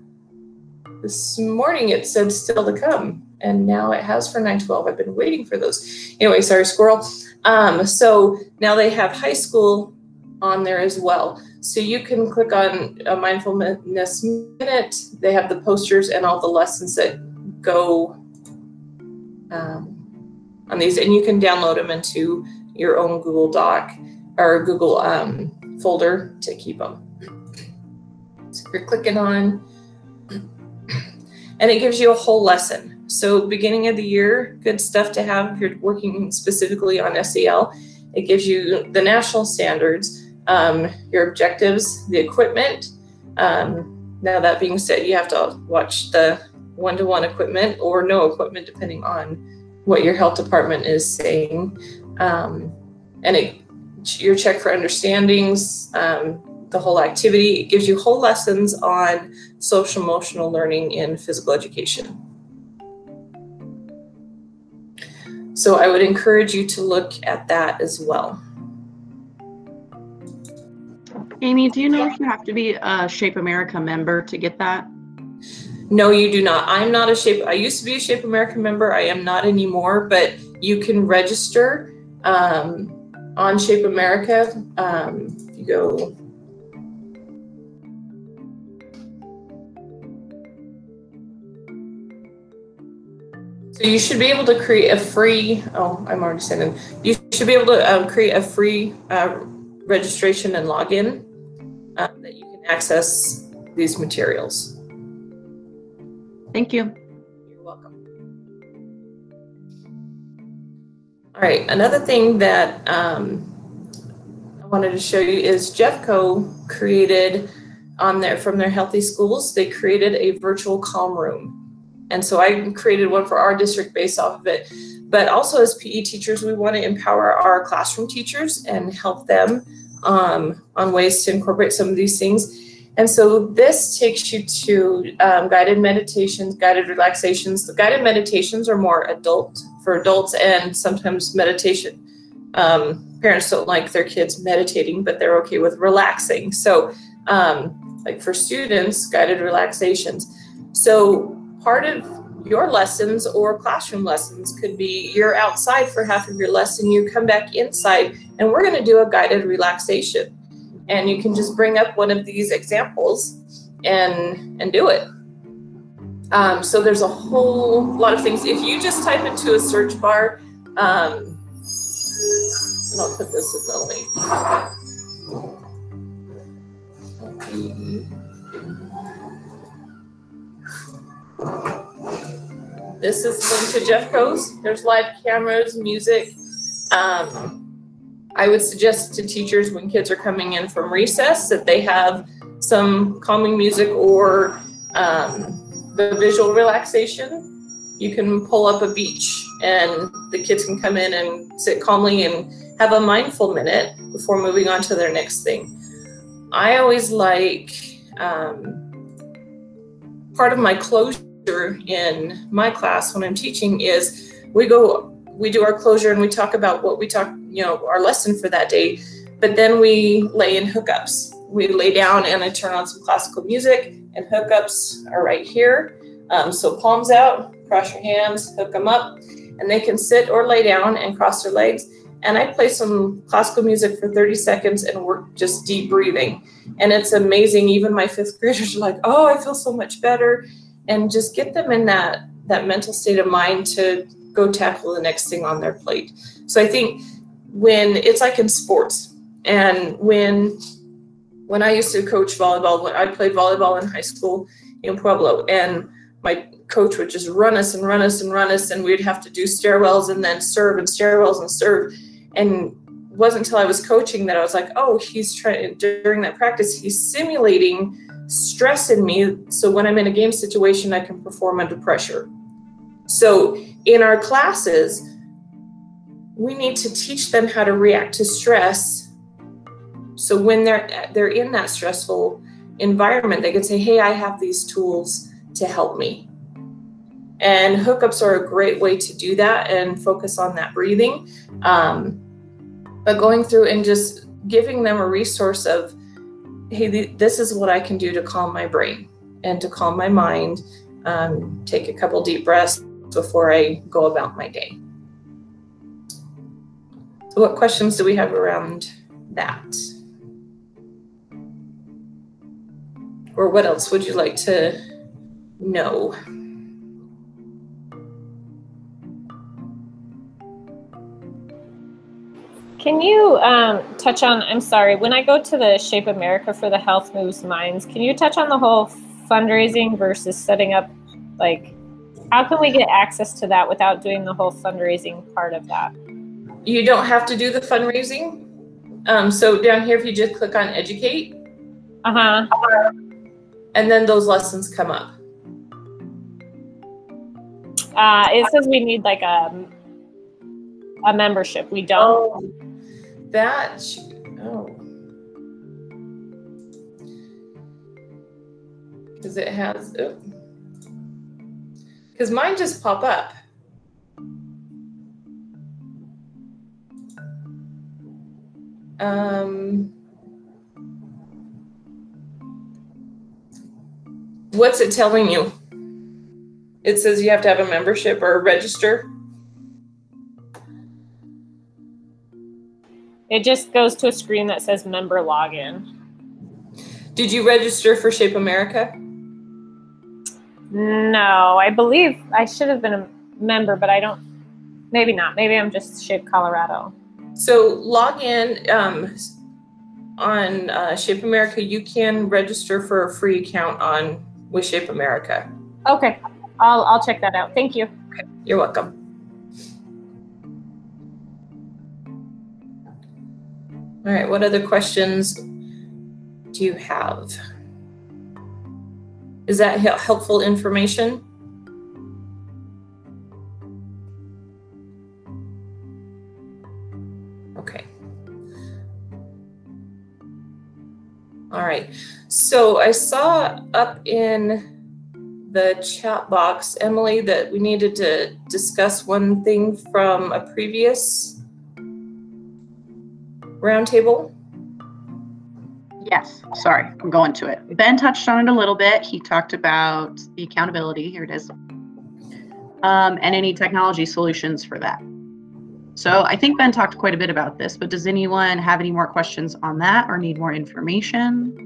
this morning it said still to come, and now it has for 912. I've been waiting for those. Anyway, sorry, squirrel. Um, so now they have high school on there as well. So you can click on a mindfulness minute. They have the posters and all the lessons that go um, on these, and you can download them into your own Google Doc or Google um, folder to keep them. So you're clicking on, and it gives you a whole lesson. So beginning of the year, good stuff to have if you're working specifically on SEL. It gives you the national standards, um, your objectives, the equipment. Um, now that being said, you have to watch the one-to-one equipment or no equipment, depending on what your health department is saying. Um, and it your check for understandings, um, the whole activity. It gives you whole lessons on social emotional learning in physical education. So I would encourage you to look at that as well. Amy, do you know if you have to be a Shape America member to get that? No, you do not. I'm not a Shape. I used to be a Shape America member. I am not anymore. But you can register. Um, on Shape America, um, you go you should be able to create a free, oh, I'm already sending. You should be able to um, create a free uh, registration and login uh, that you can access these materials. Thank you. You're welcome. All right, another thing that um, I wanted to show you is Jeffco created on their from their healthy schools, they created a virtual calm room. And so I created one for our district based off of it. But also as PE teachers, we want to empower our classroom teachers and help them um, on ways to incorporate some of these things. And so this takes you to um, guided meditations, guided relaxations. The guided meditations are more adult for adults and sometimes meditation. Um, parents don't like their kids meditating, but they're okay with relaxing. So, um, like for students, guided relaxations. So part of your lessons or classroom lessons could be you're outside for half of your lesson, you come back inside, and we're going to do a guided relaxation. And you can just bring up one of these examples and and do it. Um, so there's a whole lot of things. If you just type into a search bar, um, I'll put this in the link. This is linked to Jeffco's. There's live cameras, music. Um, I would suggest to teachers when kids are coming in from recess that they have some calming music or um, the visual relaxation. You can pull up a beach and the kids can come in and sit calmly and have a mindful minute before moving on to their next thing. I always like um, part of my closure in my class when I'm teaching is we go we do our closure and we talk about what we talk you know our lesson for that day but then we lay in hookups we lay down and I turn on some classical music and hookups are right here um, so palms out cross your hands hook them up and they can sit or lay down and cross their legs and I play some classical music for 30 seconds and work just deep breathing. And it's amazing. Even my fifth graders are like, oh, I feel so much better. And just get them in that that mental state of mind to go tackle the next thing on their plate. So I think when it's like in sports and when when I used to coach volleyball, when I played volleyball in high school in Pueblo, and my coach would just run us and run us and run us, and we'd have to do stairwells and then serve and stairwells and serve and wasn't until I was coaching that I was like, oh, he's trying during that practice, he's simulating stress in me. So when I'm in a game situation, I can perform under pressure. So in our classes, we need to teach them how to react to stress. So when they're they're in that stressful environment, they can say, hey, I have these tools to help me. And hookups are a great way to do that and focus on that breathing. Um, but going through and just giving them a resource of hey this is what i can do to calm my brain and to calm my mind um, take a couple deep breaths before i go about my day. So what questions do we have around that? Or what else would you like to know Can you um, touch on? I'm sorry, when I go to the Shape America for the Health Moves Minds, can you touch on the whole fundraising versus setting up? Like, how can we get access to that without doing the whole fundraising part of that? You don't have to do the fundraising. Um, so down here, if you just click on educate, uh huh, and then those lessons come up. Uh, it says we need like a a membership. We don't. Oh that, oh. Because it has, because oh. mine just pop up. Um, what's it telling you? It says you have to have a membership or register. It just goes to a screen that says member login. Did you register for Shape America? No, I believe I should have been. A, member, but I don't. Maybe not. Maybe I'm just Shape Colorado. So log in um, on uh, Shape America. You can register for a free account on with Shape America. Okay, I'll I'll check that out. Thank you. You're welcome. All right, what other questions do you have? Is that helpful information? Okay. All right. So I saw up in the chat box, Emily, that we needed to discuss one thing from a previous roundtable. Yes, sorry, I'm going to it. Ben touched on it a little bit. He talked about the accountability. Here it is. Um, and any technology solutions for that. So I think Ben talked quite a bit about this, but does anyone have any more questions on that or need more information?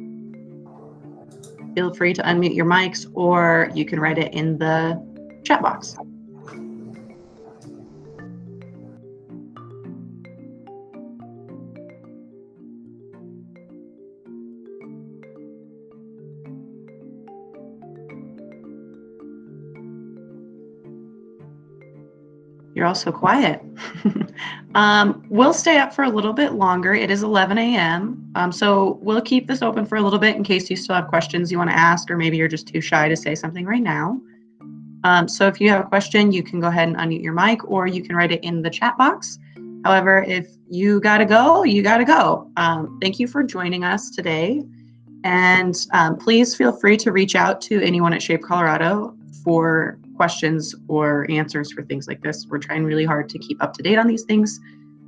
Feel free to unmute your mics or you can write it in the chat box. You're all so quiet. *laughs* um, we'll stay up for a little bit longer. It is 11 a.m. Um, so we'll keep this open for a little bit in case you still have questions you want to ask, or maybe you're just too shy to say something right now. Um, so if you have a question, you can go ahead and unmute your mic or you can write it in the chat box. However, if you got to go, you got to go. Um, thank you for joining us today. And um, please feel free to reach out to anyone at Shape Colorado for questions or answers for things like this. We're trying really hard to keep up to date on these things.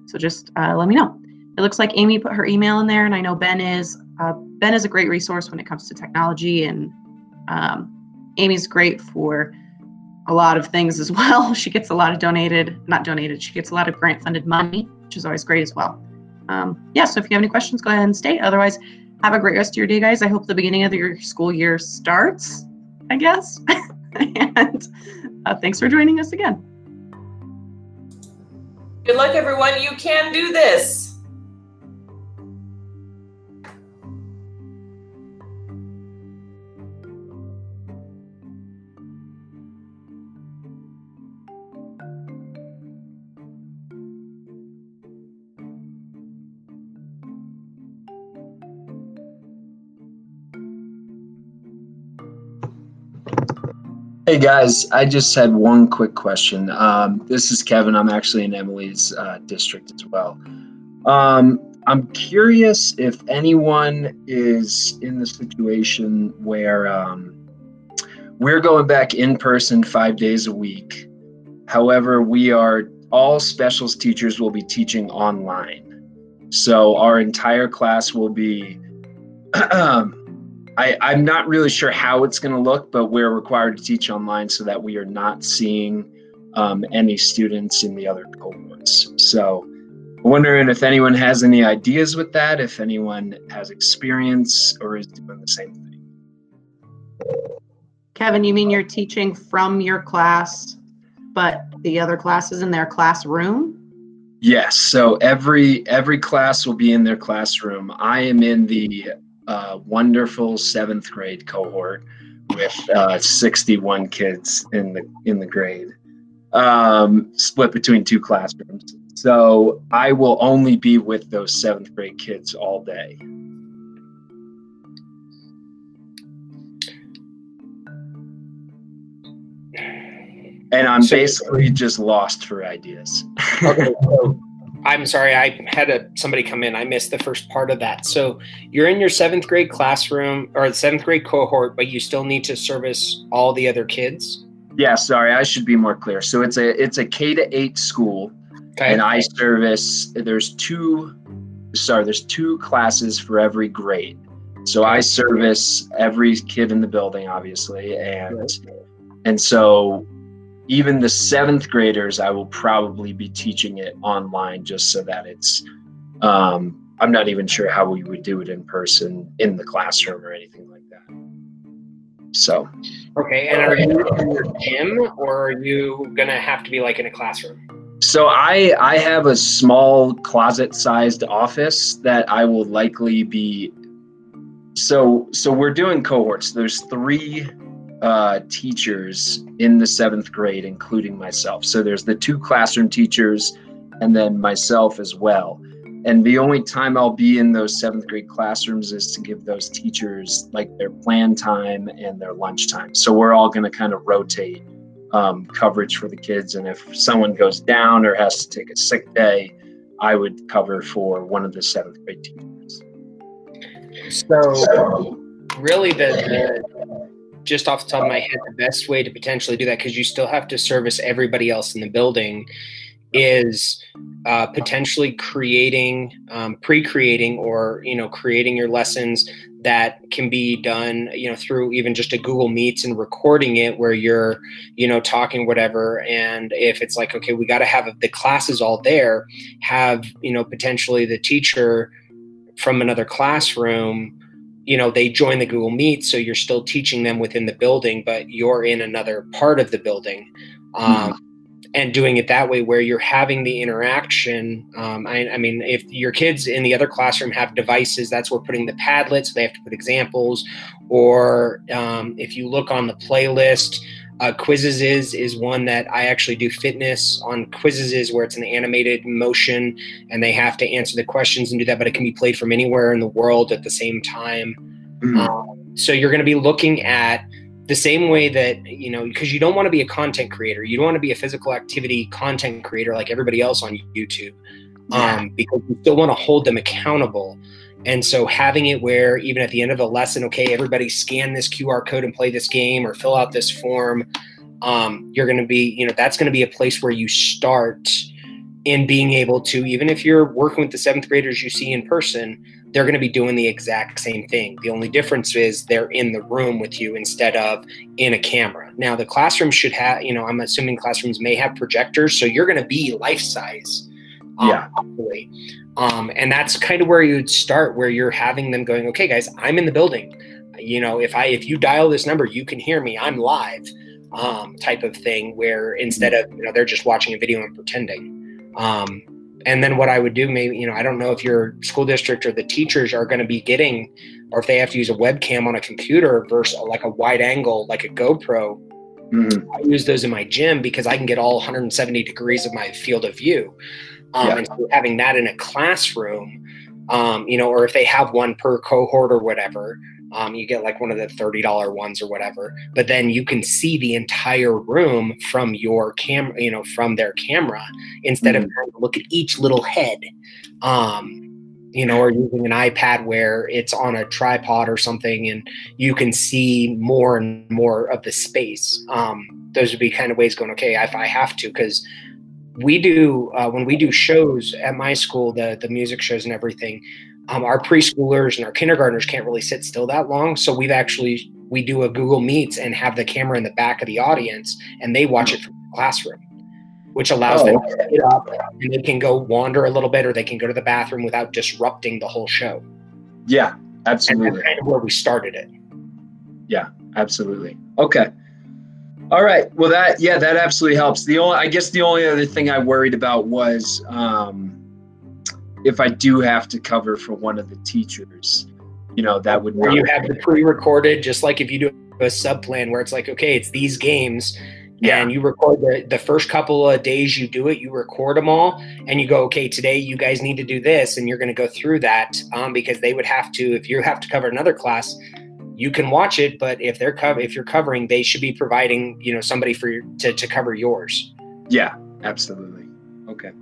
So just uh, let me know. It looks like Amy put her email in there, and I know Ben is. Uh, ben is a great resource when it comes to technology, and um, Amy's great for a lot of things as *laughs* well. She gets a lot of donated, not donated, she gets a lot of grant funded money, which is always great as well. Um, yeah, so if you have any questions, go ahead and state. Otherwise, have a great rest of your day, guys. I hope the beginning of your school year starts, I guess. *laughs* *laughs* and uh, thanks for joining us again. Good luck, everyone. You can do this. Hey guys, I just had one quick question. Um, this is Kevin. I'm actually in Emily's uh, district as well. Um, I'm curious if anyone is in the situation where um, we're going back in person five days a week. However, we are all specials teachers will be teaching online. So our entire class will be *clears throat* I, I'm not really sure how it's going to look, but we're required to teach online so that we are not seeing um, any students in the other cohorts. So I'm wondering if anyone has any ideas with that, if anyone has experience or is doing the same thing. Kevin, you mean you're teaching from your class, but the other classes in their classroom? Yes. So every every class will be in their classroom. I am in the uh, wonderful seventh grade cohort with uh, 61 kids in the in the grade, um, split between two classrooms. So I will only be with those seventh grade kids all day. And I'm So- basically just lost for ideas. *laughs* Okay, so I'm sorry, I had a somebody come in. I missed the first part of that. So you're in your seventh grade classroom or the seventh grade cohort, but you still need to service all the other kids. Yeah, sorry, I should be more clear. So it's a it's a K to eight school, Okay. and I service. There's two, sorry, there's two classes for every grade. So I service every kid in the building, obviously, and and so even the seventh graders, I will probably be teaching it online just so that it's. Um, I'm not even sure how we would do it in person in the classroom or anything like that. So, Okay, and are you in your gym or are you gonna have to be like in a classroom? so I I have a small closet-sized office that I will likely be. So so we're doing cohorts. There's three uh, teachers in the seventh grade, including myself. So there's the two classroom teachers, and then myself as well. And the only time I'll be in those seventh grade classrooms is to give those teachers like their plan time and their lunch time. So we're all going to kind of rotate um, coverage for the kids. And if someone goes down or has to take a sick day, I would cover for one of the seventh grade teachers. So, really, the, the just off the top of my head, the best way to potentially do that because you still have to service everybody else in the building is uh, potentially creating, um, pre-creating, or you know, creating your lessons that can be done, you know, through even just a Google Meets and recording it where you're, you know, talking whatever. And if it's like, okay, we got to have the classes all there, have you know, potentially the teacher from another classroom you know they join the google meet so you're still teaching them within the building but you're in another part of the building um, and doing it that way where you're having the interaction um, I, I mean if your kids in the other classroom have devices that's where putting the padlet so they have to put examples or um, if you look on the playlist uh, Quizizz is is one that I actually do fitness on Quizizz is where it's an animated motion and they have to answer the questions and do that, but it can be played from anywhere in the world at the same time. Mhm. Um, so you're going to be looking at the same way that you know because you don't want to be a content creator, you don't want to be a physical activity content creator like everybody else on YouTube, um, because you still want to hold them accountable. And so having it where even at the end of a lesson, okay, everybody scan this QR code and play this game or fill out this form. Um, you're going to be, you know, that's going to be a place where you start in being able to, even if you're working with the seventh graders you see in person, they're going to be doing the exact same thing. The only difference is they're in the room with you instead of in a camera. Now, the classroom should have, you know, I'm assuming classrooms may have projectors, so you're going to be life size. um, Yeah. hopefully. Um, and that's kind of where you'd start, where you're having them going, okay, guys, I'm in the building. You know, if I if you dial this number, you can hear me. I'm live, um, type of thing. Where instead of you know they're just watching a video and pretending. Um, and then what I would do, maybe you know, I don't know if your school district or the teachers are going to be getting, or if they have to use a webcam on a computer versus like a wide angle, like a GoPro. Mhm. I use those in my gym because I can get all 170 degrees of my field of view. Um, Yeah. And so having that in a classroom, um, you know, or if they have one per cohort or whatever, um, you get like one of the $30 ones or whatever, but then you can see the entire room from your camera, you know, from their camera instead of trying to look at each little head. Um, you know, or using an iPad where it's on a tripod or something and you can see more and more of the space. Um, those would be kind of ways going, okay, if I have to, because we do uh, when we do shows at my school, the the music shows and everything. Um, our preschoolers and our kindergartners can't really sit still that long, so we've actually we do a Google Meets and have the camera in the back of the audience, and they watch it from the classroom, which allows Oh, them to get up and they can go wander a little bit, or they can go to the bathroom without disrupting the whole show. Yeah, And that's absolutely. kind of where we started it. Yeah, absolutely. Okay. All right. Well, that yeah, that absolutely helps. The only I guess the only other thing I worried about was um, if I do have to cover for one of the teachers, you know, that would where you have the pre-recorded, just like if you do a sub plan where it's like, okay, it's these games, Yeah. and you record the, the first couple of days you do it, you record them all, and you go, okay, today you guys need to do this, and you're going to go through that um, because they would have to, if you have to cover another class, you can watch it, but if they're cover, if you're covering, they should be providing, you know, somebody for your, to to cover yours. Yeah, absolutely. Okay.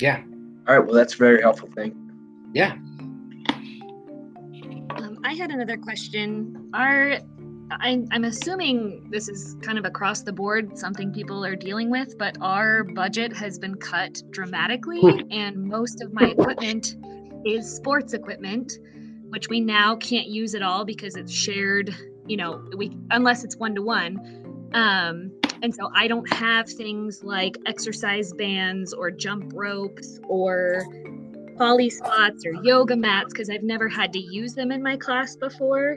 Yeah. All right. Well, that's very helpful. Thank. you. Um, I had another question. Are I, I'm assuming this is kind of across the board, something people are dealing with, but our budget has been cut dramatically, and most of my equipment is sports equipment, which we now can't use at all because it's shared. You know, we unless it's one to one. Um, and so I don't have things like exercise bands or jump ropes or poly spots or yoga mats because I've never had to use them in my class before.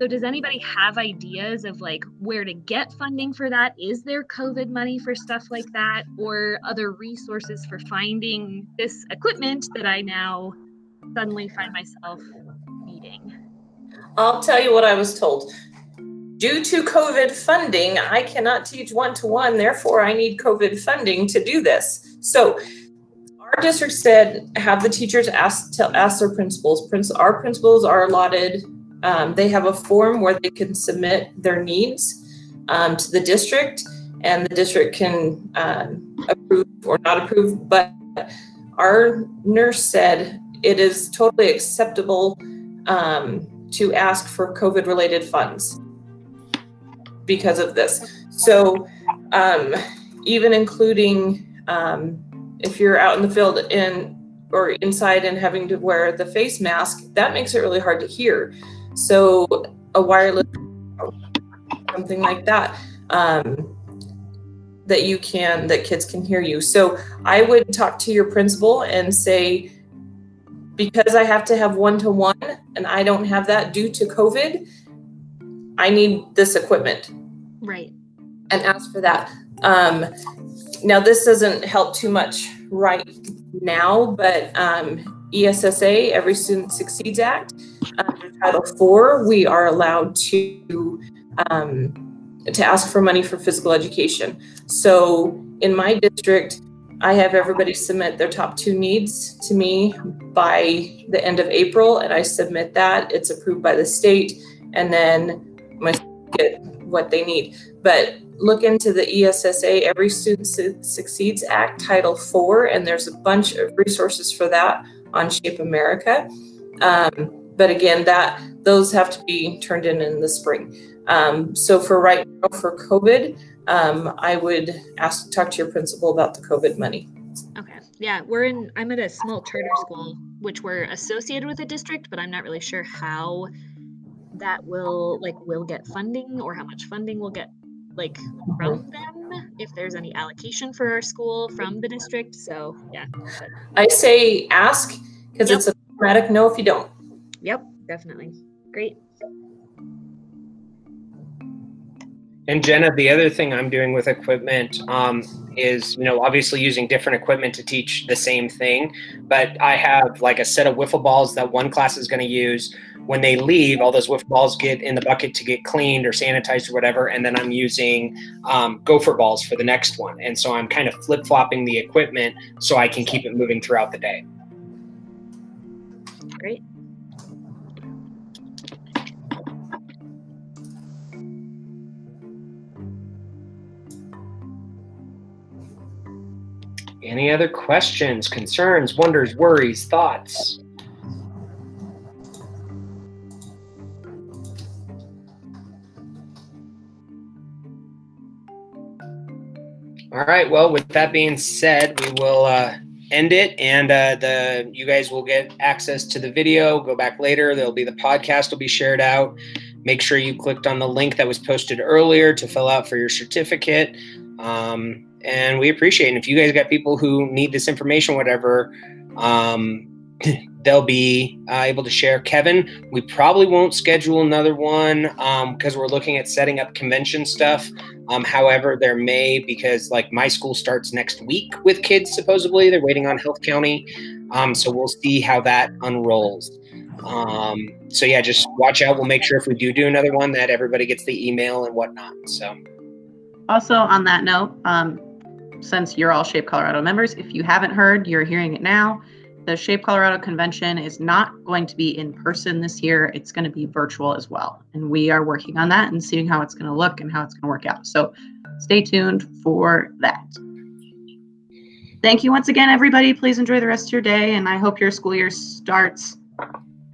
So, does anybody have ideas of like where to get funding for that? Is there COVID money for stuff like that, or other resources for finding this equipment that I now suddenly find myself? I'll tell you what I was told. Due to COVID funding, I cannot teach one to one. Therefore, I need COVID funding to do this. So, our district said have the teachers ask tell, ask their principals. Prince, our principals are allotted um, they have a form where they can submit their needs um, to the district, and the district can um, approve or not approve. But our nurse said it is totally acceptable um, to ask for COVID related funds because of this. So, um, even including um, if you're out in the field and or inside and having to wear the face mask, that makes it really hard to hear. So a wireless, something like that, um, that you can, that kids can hear you. So I would talk to your principal and say, because I have to have one to one and I don't have that due to COVID, I need this equipment. Right. And ask for that. Um, now, this doesn't help too much right now, but um, ESSA, Every Student Succeeds Act, under Title IV, we are allowed to um, to ask for money for physical education. So in my district, I have everybody submit their top two needs to me by the end of April, and I submit that. It's approved by the state, and then I get what they need. But look into the ESSA, Every Student Su- Succeeds Act, Title IV, and there's a bunch of resources for that on Shape America. Um, but again, that those have to be turned in in the spring. Um, so for right now, for COVID, um, I would ask talk to your principal about the COVID money. Okay. Yeah, we're in. I'm at a small charter school, which we're associated with a district, but I'm not really sure how that will like will get funding or how much funding we'll get like from them if there's any allocation for our school from the district so yeah i say ask because yep. it's a automatic no if you don't Yep, definitely. Great. And Jenna, the other thing I'm doing with equipment um, is, you know, obviously using different equipment to teach the same thing. But I have like a set of wiffle balls that one class is going to use. When they leave, all those wiffle balls get in the bucket to get cleaned or sanitized or whatever. And then I'm using um, gopher balls for the next one. And so I'm kind of flip flopping the equipment so I can keep it moving throughout the day. Great. Any other questions, concerns, wonders, worries, thoughts? All right. Well, with that being said, we will uh, end it, and uh, the you guys will get access to the video. Go back later. There'll be the podcast will be shared out. Make sure you clicked on the link that was posted earlier to fill out for your certificate. Um, and we appreciate it. And if you guys got people who need this information, whatever, um, *laughs* they'll be uh, able to share. Kevin, we probably won't schedule another one because um, we're looking at setting up convention stuff. Um, however, there may because like my school starts next week with kids. Supposedly, they're waiting on Health County, um, so we'll see how that unrolls. Um, so yeah, just watch out. We'll make sure if we do do another one that everybody gets the email and whatnot. So. Also, on that note, um, since you're all Shape Colorado members, if you haven't heard, you're hearing it now. The Shape Colorado convention is not going to be in person this year. It's going to be virtual as well. And we are working on that and seeing how it's going to look and how it's going to work out. So stay tuned for that. Thank you once again, everybody. Please enjoy the rest of your day. And I hope your school year starts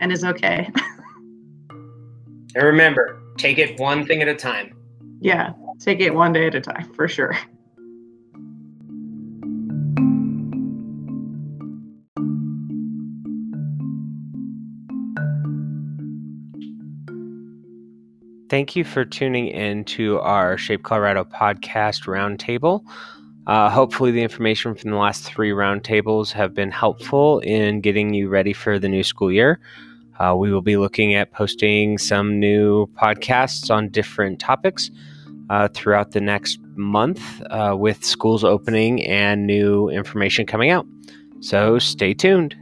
and is okay. *laughs* and remember, take it one thing at a time. Yeah, take it one day at a time for sure. Thank you for tuning in to our Shape Colorado podcast roundtable. Uh, hopefully, the information from the last three roundtables have been helpful in getting you ready for the new school year. Uh, we will be looking at posting some new podcasts on different topics uh, throughout the next month uh, with schools opening and new information coming out. So, stay tuned.